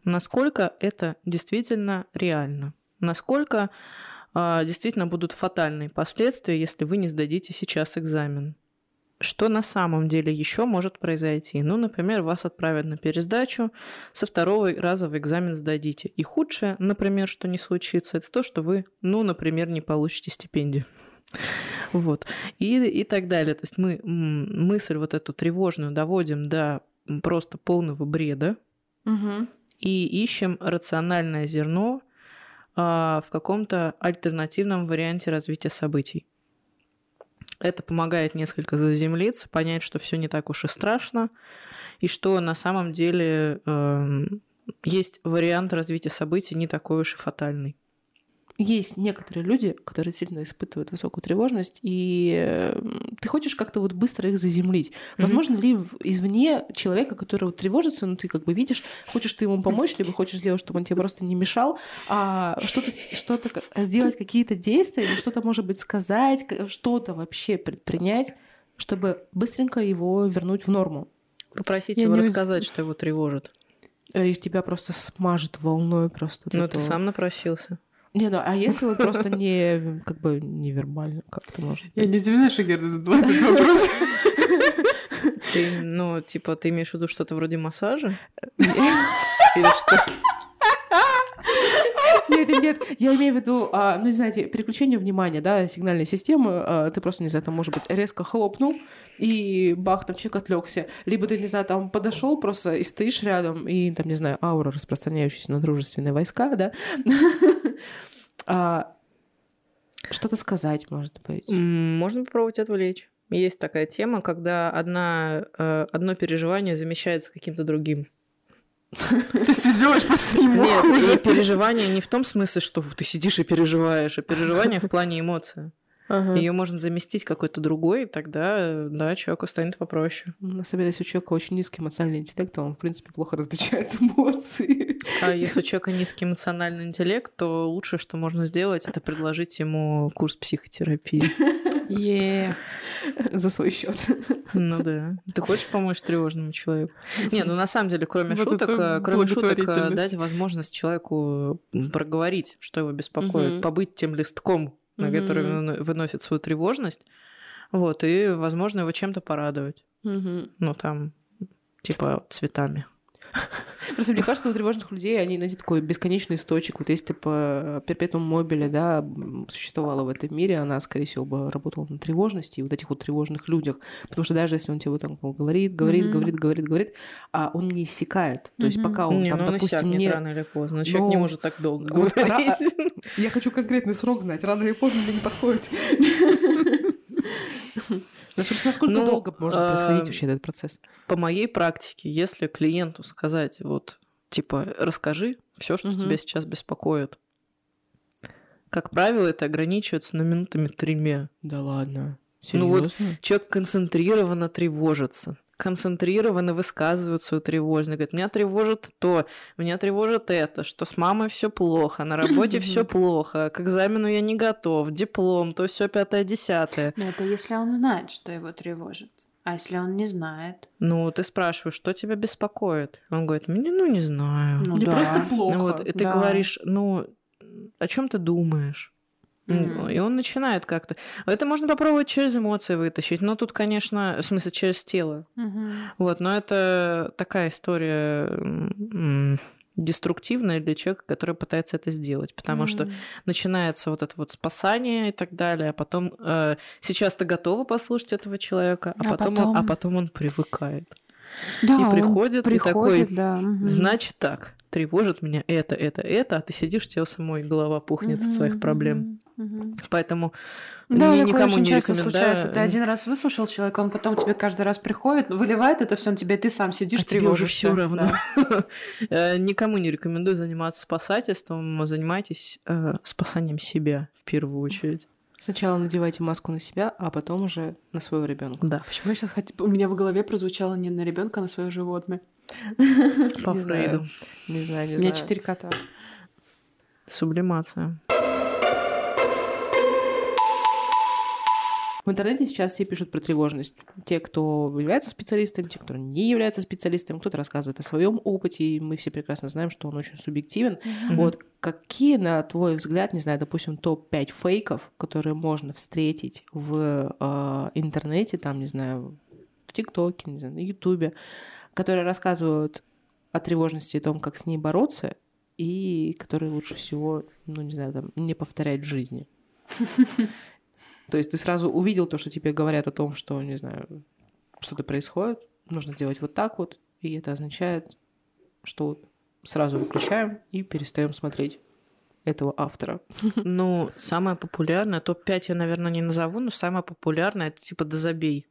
Насколько это действительно реально? Насколько э, действительно будут фатальные последствия, если вы не сдадите сейчас экзамен? Что на самом деле еще может произойти? Ну, например, вас отправят на пересдачу, со второго раза в экзамен сдадите. И худшее, например, что не случится, это то, что вы, ну, например, не получите стипендию. Вот. И, и так далее. То есть мы мысль вот эту тревожную доводим до просто полного бреда угу. и ищем рациональное зерно а, в каком-то альтернативном варианте развития событий. Это помогает несколько заземлиться, понять, что все не так уж и страшно, и что на самом деле э, есть вариант развития событий не такой уж и фатальный есть некоторые люди, которые сильно испытывают высокую тревожность, и ты хочешь как-то вот быстро их заземлить. Mm-hmm. Возможно ли извне человека, который вот тревожится, ну ты как бы видишь, хочешь ты ему помочь, либо хочешь сделать, чтобы он тебе просто не мешал, а что-то, что-то сделать какие-то действия, или что-то, может быть, сказать, что-то вообще предпринять, чтобы быстренько его вернуть в норму. Попросить Я его рассказать, что его тревожит. Э, и тебя просто смажет волной просто. Ну, ты сам напросился. Не, ну а если вот просто не как бы невербально как-то может Я не удивляюсь, что Герда задала этот вопрос. Ты, ну, типа, ты имеешь в виду что-то вроде массажа? Или что? Нет, нет, нет, я имею в виду, а, ну, знаете, переключение внимания, да, сигнальной системы, а, ты просто, не знаю, там, может быть, резко хлопнул, и бах, там человек отвлекся. Либо ты, не знаю, там подошел просто и стоишь рядом, и там, не знаю, аура, распространяющаяся на дружественные войска, да, а, что-то сказать, может быть. Можно попробовать отвлечь. Есть такая тема, когда одна, э, одно переживание замещается каким-то другим. То есть ты сделаешь просто ему Нет, хуже. переживание не в том смысле, что ты сидишь и переживаешь, а переживание в плане эмоций. Ага. Ее можно заместить какой-то другой, и тогда, да, человеку станет попроще. Особенно если у человека очень низкий эмоциональный интеллект, то он, в принципе, плохо различает эмоции. А если у человека низкий эмоциональный интеллект, то лучшее, что можно сделать, это предложить ему курс психотерапии. Е. За свой счет. Ну да. Ты хочешь помочь тревожному человеку? Не, ну на самом деле, кроме Вот шуток, э, кроме шуток, э, дать возможность человеку проговорить, что его беспокоит, побыть тем листком, на который выно- выносит свою тревожность, вот, и, возможно, его чем-то порадовать. Ну, там, типа, цветами. Просто мне кажется, у тревожных людей они найдут такой бесконечный источник. Вот если бы перпетум мобиле, да, существовала в этом мире, она, скорее всего, бы работала на тревожности и вот этих вот тревожных людях. Потому что даже если он тебе вот вот говорит, говорит, Мгм. говорит, говорит, говорит, а он не иссякает. То есть пока он не, там, ну он допустим, не... рано или поздно. Человек не Но- может так долго Вот ра- говорить. Я хочу конкретный срок знать. Рано или поздно мне не подходит. Ну, просто насколько Ну, долго может а, происходить вообще этот процесс? По моей практике, если клиенту сказать, вот, типа, расскажи все, что Мгм. тебя сейчас беспокоит, как правило, это ограничивается на минутами тремя. Да ладно. Ну вот Серьезно? Человек концентрированно тревожится, концентрированно высказывает свою тревожность. Говорит, меня тревожит то, меня тревожит это, что с мамой все плохо, на работе все плохо, к экзамену я не готов, диплом, то все пятое, десятое. Но это если он знает, что его тревожит. А если он не знает? Ну, ты спрашиваешь, что тебя беспокоит? Он говорит, мне, ну, не знаю. Ну Или да. просто плохо. Ну вот, и ты да. говоришь, ну, о чем ты думаешь? Мгм. И он начинает как-то. Это можно попробовать через эмоции вытащить. Но тут, конечно, в смысле, через тело. Мгм. Вот, но это такая история деструктивная для человека, который пытается это сделать, потому что Мгм. начинается вот это вот спасание и так далее, а потом э, сейчас ты готова послушать этого человека, а, А потом, Он, а потом? потом он привыкает. Да, и он приходит, и приходит, такой, да. Значит так, тревожит меня это, это, это, а ты сидишь, у тебя самой голова пухнет от своих проблем. мгм. Поэтому Да, ни- никому очень не часто рекомендую. случается. Ты один раз выслушал человека, он потом тебе каждый раз приходит, выливает это все на тебя, и ты сам сидишь, а тебе уже все равно. Да. Э, Никому не рекомендую заниматься спасательством. Занимайтесь э, спасанием себя в первую очередь. Сначала надевайте маску на себя, а потом уже на своего ребенка. Да. Почему я сейчас у меня в голове прозвучало не на ребенка, а на свое животное? По Не знаю. Фрейду. Не знаю, не У меня знаю. четыре кота. Сублимация. В интернете сейчас все пишут про тревожность. Те, кто является специалистами, те, кто не является специалистами, кто-то рассказывает о своем опыте, и мы все прекрасно знаем, что он очень субъективен. Вот какие, на твой взгляд, не знаю, допустим, топ-5 фейков, которые можно встретить в э, интернете, там, не знаю, в ТикТоке, не знаю, на Ютубе, которые рассказывают о тревожности и о том, как с ней бороться, и которые лучше всего, ну, не знаю, там, не повторять в жизни. То есть ты сразу увидел то, что тебе говорят о том, что, не знаю, что-то происходит, нужно сделать вот так вот, и это означает, что сразу выключаем и перестаем смотреть этого автора. Ну, самое популярное, топ-5 я, наверное, не назову, но самое популярное это типа «да забей».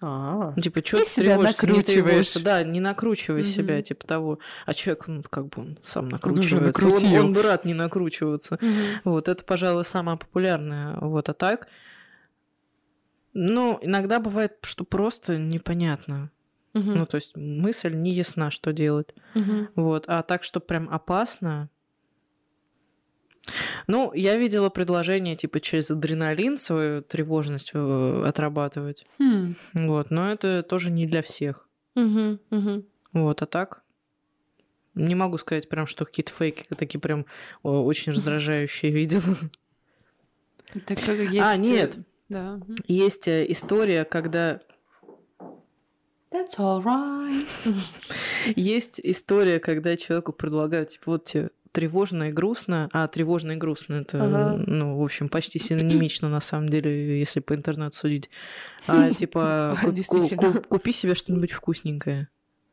А, Ну, Типа, что Ты ты себя тревожишься, не накручиваешь. тревожься. Да, не накручивай Мгм. себя, типа того. А человек, ну, как бы он сам накручивается. Он, накрутил. он бы рад не накручиваться. Вот, это, пожалуй, самое популярное. Вот, а так... Ну, иногда бывает, что просто непонятно. Ну, то есть мысль не ясна, что делать. Вот, а так, что прям опасно... Ну, я видела предложение, типа, через адреналин свою тревожность э, отрабатывать. Хм. Вот, но это тоже не для всех. Вот, а так не могу сказать прям, что какие-то фейки такие прям очень раздражающие видела. Это как есть... А, нет. Да. Есть э, история, когда That's all right. есть история, когда человеку предлагают, типа, вот тебе тревожно и грустно, а тревожно и грустно это, Ага. ну, в общем, почти синонимично на самом деле, если по интернету судить. А, типа, купи себе что-нибудь вкусненькое.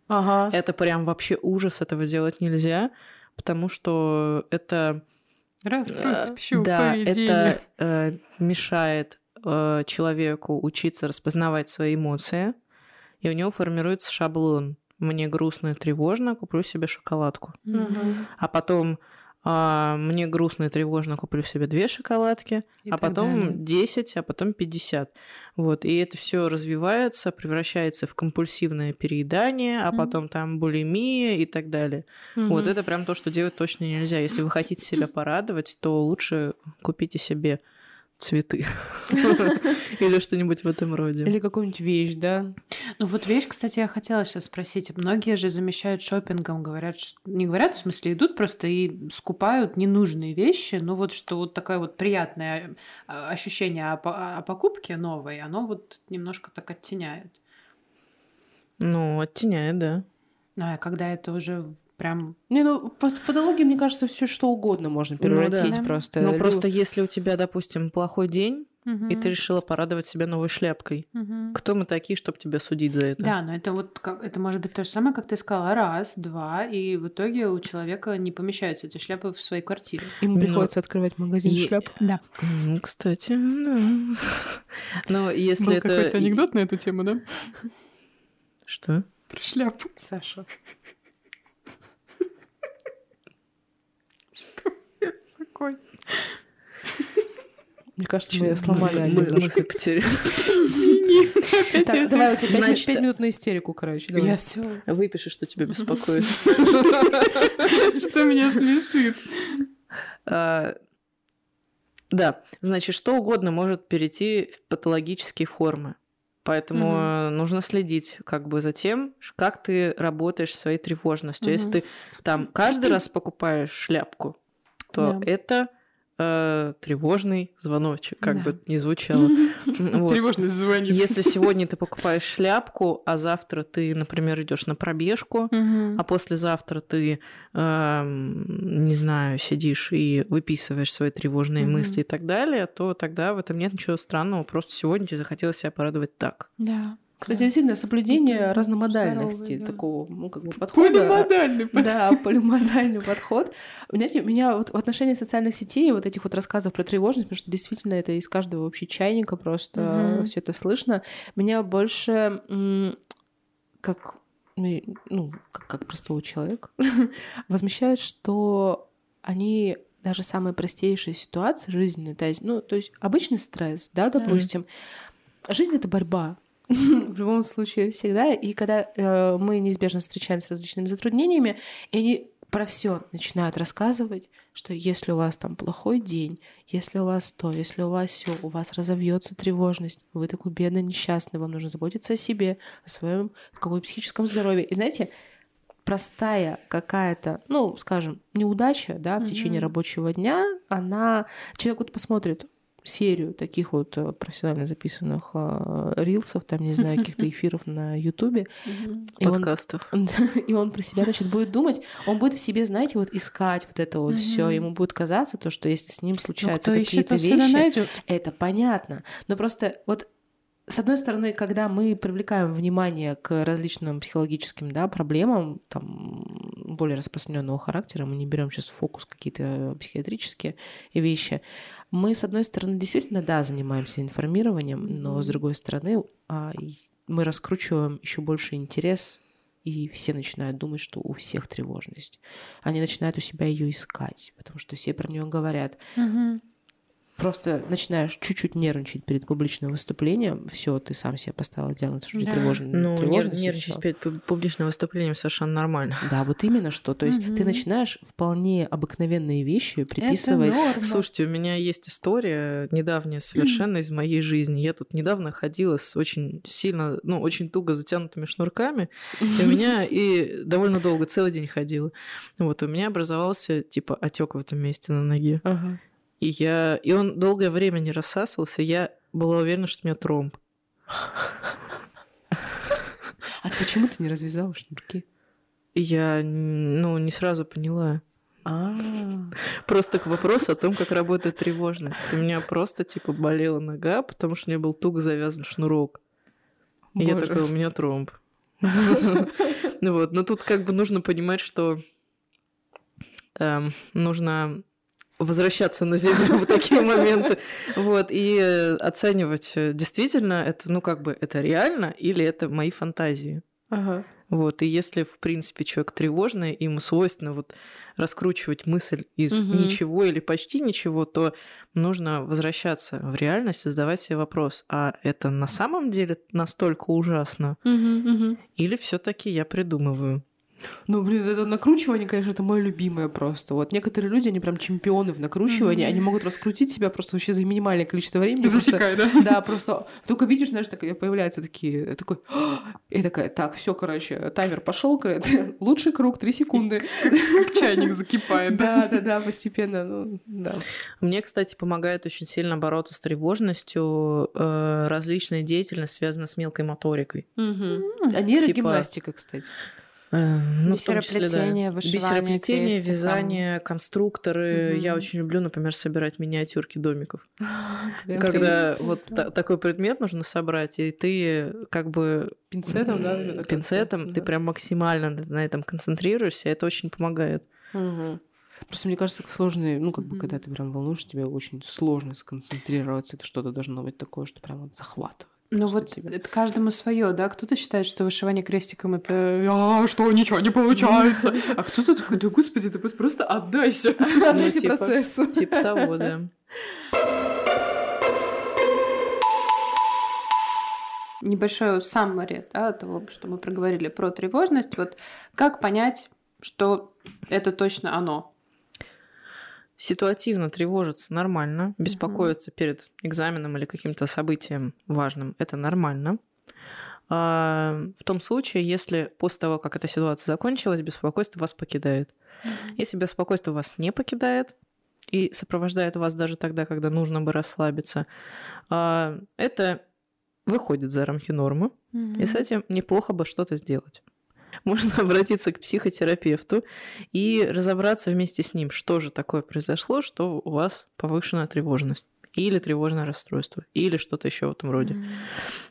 Ага. Это прям вообще ужас, этого делать нельзя, потому что это Расстройство Э, пищевого да, поведения. это э, мешает э, человеку учиться распознавать свои эмоции, и у него формируется шаблон. Мне грустно и тревожно, куплю себе шоколадку. Мгм. А потом а, мне грустно и тревожно, куплю себе две шоколадки, И а потом далее. 10, а потом 50. Вот, и это все развивается, превращается в компульсивное переедание, а Мгм. потом там булимия и так далее. Вот это прям то, что делать точно нельзя. Если вы хотите себя порадовать, то лучше купите себе цветы или что-нибудь в этом роде. Или какую-нибудь вещь, да? Ну вот вещь, кстати, я хотела сейчас спросить. Многие же замещают шопингом, говорят, что... не говорят, в смысле, идут просто и скупают ненужные вещи, ну вот что вот такое вот приятное а, ощущение о покупке новой, оно вот немножко так оттеняет. Ну, оттеняет, да. Ну, а когда это уже прям... Не, ну в патологии, мне кажется, все что угодно можно Ну да. превратить просто. Ну, Лю- просто если у тебя, допустим, плохой день, и Мгм. ты решила порадовать себя новой шляпкой, Мгм. кто мы такие, чтобы тебя судить за это? Да, но это вот как это может быть то же самое, как ты сказала, раз, два, и в итоге у человека не помещаются эти шляпы в своей квартире. Им Ну, приходится открывать магазин е- шляп. Да. Ну, кстати, да. Но если это... на эту тему, да? Что? Про шляпу. Саша. Спокойно. Мне кажется, мы ее сломали. Мы мысль потеряли. Извини. Так, давай, у тебя пять- Значит, пять минут на истерику, короче. давай. Я все. Выпиши, что тебя беспокоит. Что меня смешит. А, Да, значит, что угодно может перейти в патологические формы. Поэтому Мгм. э, нужно следить как бы за тем, как ты работаешь своей тревожностью. Если Мгм. ты там каждый раз покупаешь шляпку, то Да. это э, тревожный звоночек, как Да. бы ни звучало. Вот. Тревожность звонит. Если сегодня ты покупаешь шляпку, а завтра ты, например, идешь на пробежку, а послезавтра ты, эм, не знаю, сидишь и выписываешь свои тревожные мысли и так далее, то тогда в этом нет ничего странного. Просто сегодня тебе захотелось себя порадовать так. Да. Кстати, да. действительно, соблюдение разномодальности да. такого, ну, как бы подхода. Полимодальный. Да, полимодальный подход. Знаете, у меня вот в отношении социальных сетей вот этих вот рассказов про тревожность, потому что действительно это из каждого вообще чайника просто Мгм. все это слышно, меня больше как ну, ну, как, как простого человека возмущает, что они даже самые простейшие ситуации жизненные, то есть, ну, то есть обычный стресс, да, допустим, жизнь это борьба. В любом случае, всегда. И когда э, мы неизбежно встречаемся с различными затруднениями, и они про все начинают рассказывать, что если у вас там плохой день, если у вас то, если у вас все, у вас разовьется тревожность, вы такой бедный, несчастный, вам нужно заботиться о себе, о своем каком психическом здоровье. И знаете, простая какая-то, ну, скажем, неудача, да, в течение Мгм. рабочего дня, она человек вот посмотрит серию таких вот э, профессионально записанных э, рилсов, там, не знаю, каких-то эфиров на Ютубе, Мгм. и он, Подкастов. и он про себя, значит, будет думать, он будет в себе, знаете, вот искать вот это вот все, ему будет казаться то, что если с ним Ну, случаются какие-то вещи, это понятно. Но просто вот с одной стороны, когда мы привлекаем внимание к различным психологическим да, проблемам, там, более распространенного характера, мы не берем сейчас в фокус какие-то психиатрические вещи, мы, с одной стороны, действительно, да, занимаемся информированием, но с другой стороны, а, мы раскручиваем еще больше интерес, и все начинают думать, что у всех тревожность. Они начинают у себя ее искать, потому что все про нее говорят Мгм. Просто начинаешь чуть-чуть нервничать перед публичным выступлением, все, ты сам себе поставил диагноз, что Да. тревожный, Ну, и нервничать перед пу- публичным выступлением совершенно нормально. Да, вот именно что. То есть ты Мгм. начинаешь вполне обыкновенные вещи приписывать. Это норма. Слушайте, у меня есть история недавняя совершенно из моей жизни. Я тут недавно ходила с очень сильно, ну, очень туго затянутыми шнурками. И у меня и довольно долго, целый день ходила. Вот, у меня образовался, типа, отек в этом месте на ноге. Ага. И я... И он долгое время не рассасывался. Я была уверена, что у меня тромб. А ты почему ты не развязала шнурки? Я, ну, не сразу поняла. А, Просто к вопросу о том, как работает тревожность. У меня просто, типа, болела нога, потому что у меня был туго завязан шнурок. И я такая, у меня тромб. Ну вот, но тут как бы нужно понимать, что эм, нужно возвращаться на землю в такие моменты, вот, и э, оценивать, э, действительно это, ну, как бы, это реально или это мои фантазии. Ага. Вот, и если, в принципе, человек тревожный, ему свойственно вот раскручивать мысль из Мгм. ничего или почти ничего, то нужно возвращаться в реальность и задавать себе вопрос, а это на самом деле настолько ужасно? Или все таки я придумываю? Ну, блин, это накручивание, конечно, это мое любимое просто. Вот некоторые люди, они прям чемпионы в накручивании, Мгм. они могут раскрутить себя просто вообще за минимальное количество времени. просто- Засекай, да? Да, просто только видишь, знаешь, так появляются такие, такой, и такая, так, все, короче, таймер пошел, лучший круг, три секунды. Как чайник закипает, Да, да, да, постепенно, ну, да. Мне, кстати, помогает очень сильно бороться с тревожностью э, различная деятельность, связанная с мелкой моторикой. А нейрогимнастика, кстати. Э, Ну, в том числе, да. Бисероплетение, вышивание Бисероплетение, крестиком. вязание, конструкторы. Мгм. Я очень люблю, например, собирать миниатюрки домиков. Да, Когда вот та- такой предмет нужно собрать, и ты как бы Пинцетом, да? пинцетом, ты прям максимально на этом концентрируешься, это очень помогает. Просто мне кажется, сложные, ну, как бы, когда ты прям волнуешь, тебе очень сложно сконцентрироваться. Это что-то должно быть такое, что прям вот захватывает. Ну вот тебя. это каждому свое, да? Кто-то считает, что вышивание крестиком это а, что, ничего не получается. А кто-то такой, да господи, ты просто отдайся. Отдайся типа, процессу. Типа того, да. Небольшое саммари да, того, что мы проговорили про тревожность. Вот как понять, что это точно оно? Ситуативно тревожиться нормально, беспокоиться перед экзаменом или каким-то событием важным это нормально. А, В том случае, если после того, как эта ситуация закончилась, беспокойство вас покидает. Если беспокойство вас не покидает и сопровождает вас даже тогда, когда нужно бы расслабиться, а, это выходит за рамки нормы, и с этим неплохо бы что-то сделать. Можно обратиться к психотерапевту и разобраться вместе с ним, что же такое произошло, что у вас повышенная тревожность или тревожное расстройство, или что-то еще в этом роде.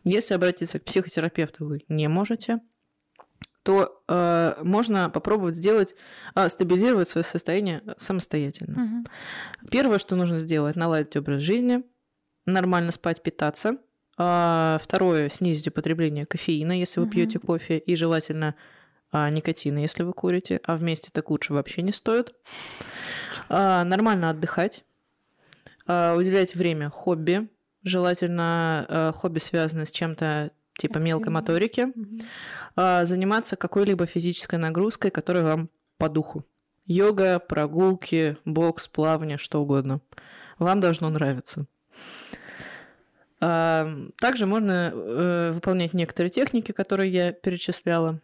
Если обратиться к психотерапевту вы не можете, то э, можно попробовать сделать, э, стабилизировать свое состояние самостоятельно. Первое, что нужно сделать, наладить образ жизни, нормально спать, питаться. А, Второе, снизить употребление кофеина, если вы Мгм. пьете кофе, и желательно а, никотина, если вы курите, а вместе так лучше вообще не стоит. А, Нормально отдыхать, А, уделять время хобби, желательно а, хобби связано с чем-то типа мелкой Активным. моторики, а, заниматься какой-либо физической нагрузкой, которая вам по духу. Йога, прогулки, бокс, плавание, что угодно. Вам должно нравиться. Также можно э, выполнять некоторые техники, которые я перечисляла.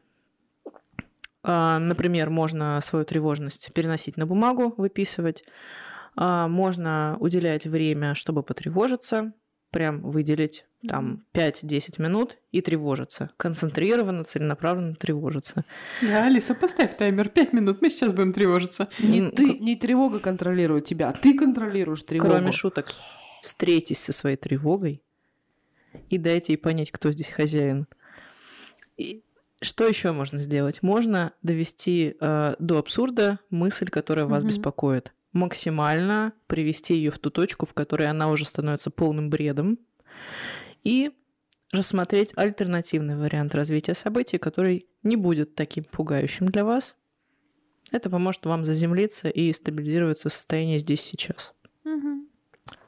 А, Например, можно свою тревожность переносить на бумагу, выписывать. А, Можно уделять время, чтобы потревожиться, прям выделить там 5-10 минут и тревожиться. Концентрированно, целенаправленно тревожиться. Да, Алиса, поставь таймер. Пять минут, мы сейчас будем тревожиться. Не Ну, ты, не тревога контролирует тебя, а ты контролируешь тревогу. Кроме шуток, встретись со своей тревогой и дайте ей понять, кто здесь хозяин. И что еще можно сделать? Можно довести э, до абсурда мысль, которая вас Мгм. беспокоит. Максимально привести ее в ту точку, в которой она уже становится полным бредом. И рассмотреть альтернативный вариант развития событий, который не будет таким пугающим для вас. Это поможет вам заземлиться и стабилизировать свое состояние здесь сейчас.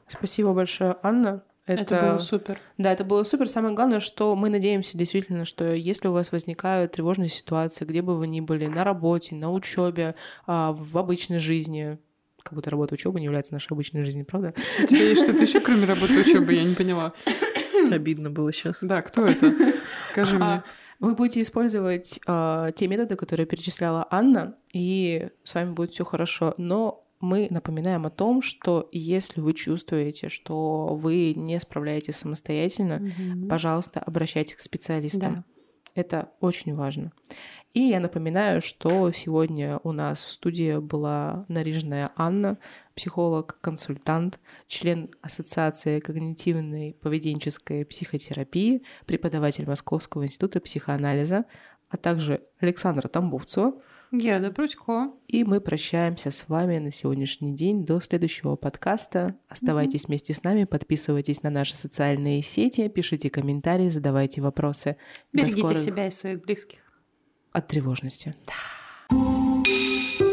Спасибо большое, Анна. Это было супер. Да, это было супер. Самое главное, что мы надеемся действительно, что если у вас возникают тревожные ситуации, где бы вы ни были, на работе, на учебе, а, в обычной жизни, как будто работа учеба не является нашей обычной жизнью, правда? У тебя есть что-то еще, кроме работы и учебы, я не поняла. Обидно было сейчас. Да, кто это? Скажи мне. А, Вы будете использовать а, те методы, которые перечисляла Анна, и с вами будет все хорошо. Но мы напоминаем о том, что если вы чувствуете, что вы не справляетесь самостоятельно, Мгм. пожалуйста, обращайтесь к специалистам. Да. Это очень важно. И я напоминаю, что сегодня у нас в студии была наряженная Анна, психолог, консультант, член Ассоциации когнитивной поведенческой психотерапии, преподаватель Московского института психоанализа, а также Александра Тамбовцева, Герда Прудько. И мы прощаемся с вами на сегодняшний день до следующего подкаста. Оставайтесь вместе с нами, подписывайтесь на наши социальные сети, пишите комментарии, задавайте вопросы. Берегите скорых- себя и своих близких. От тревожности. Да.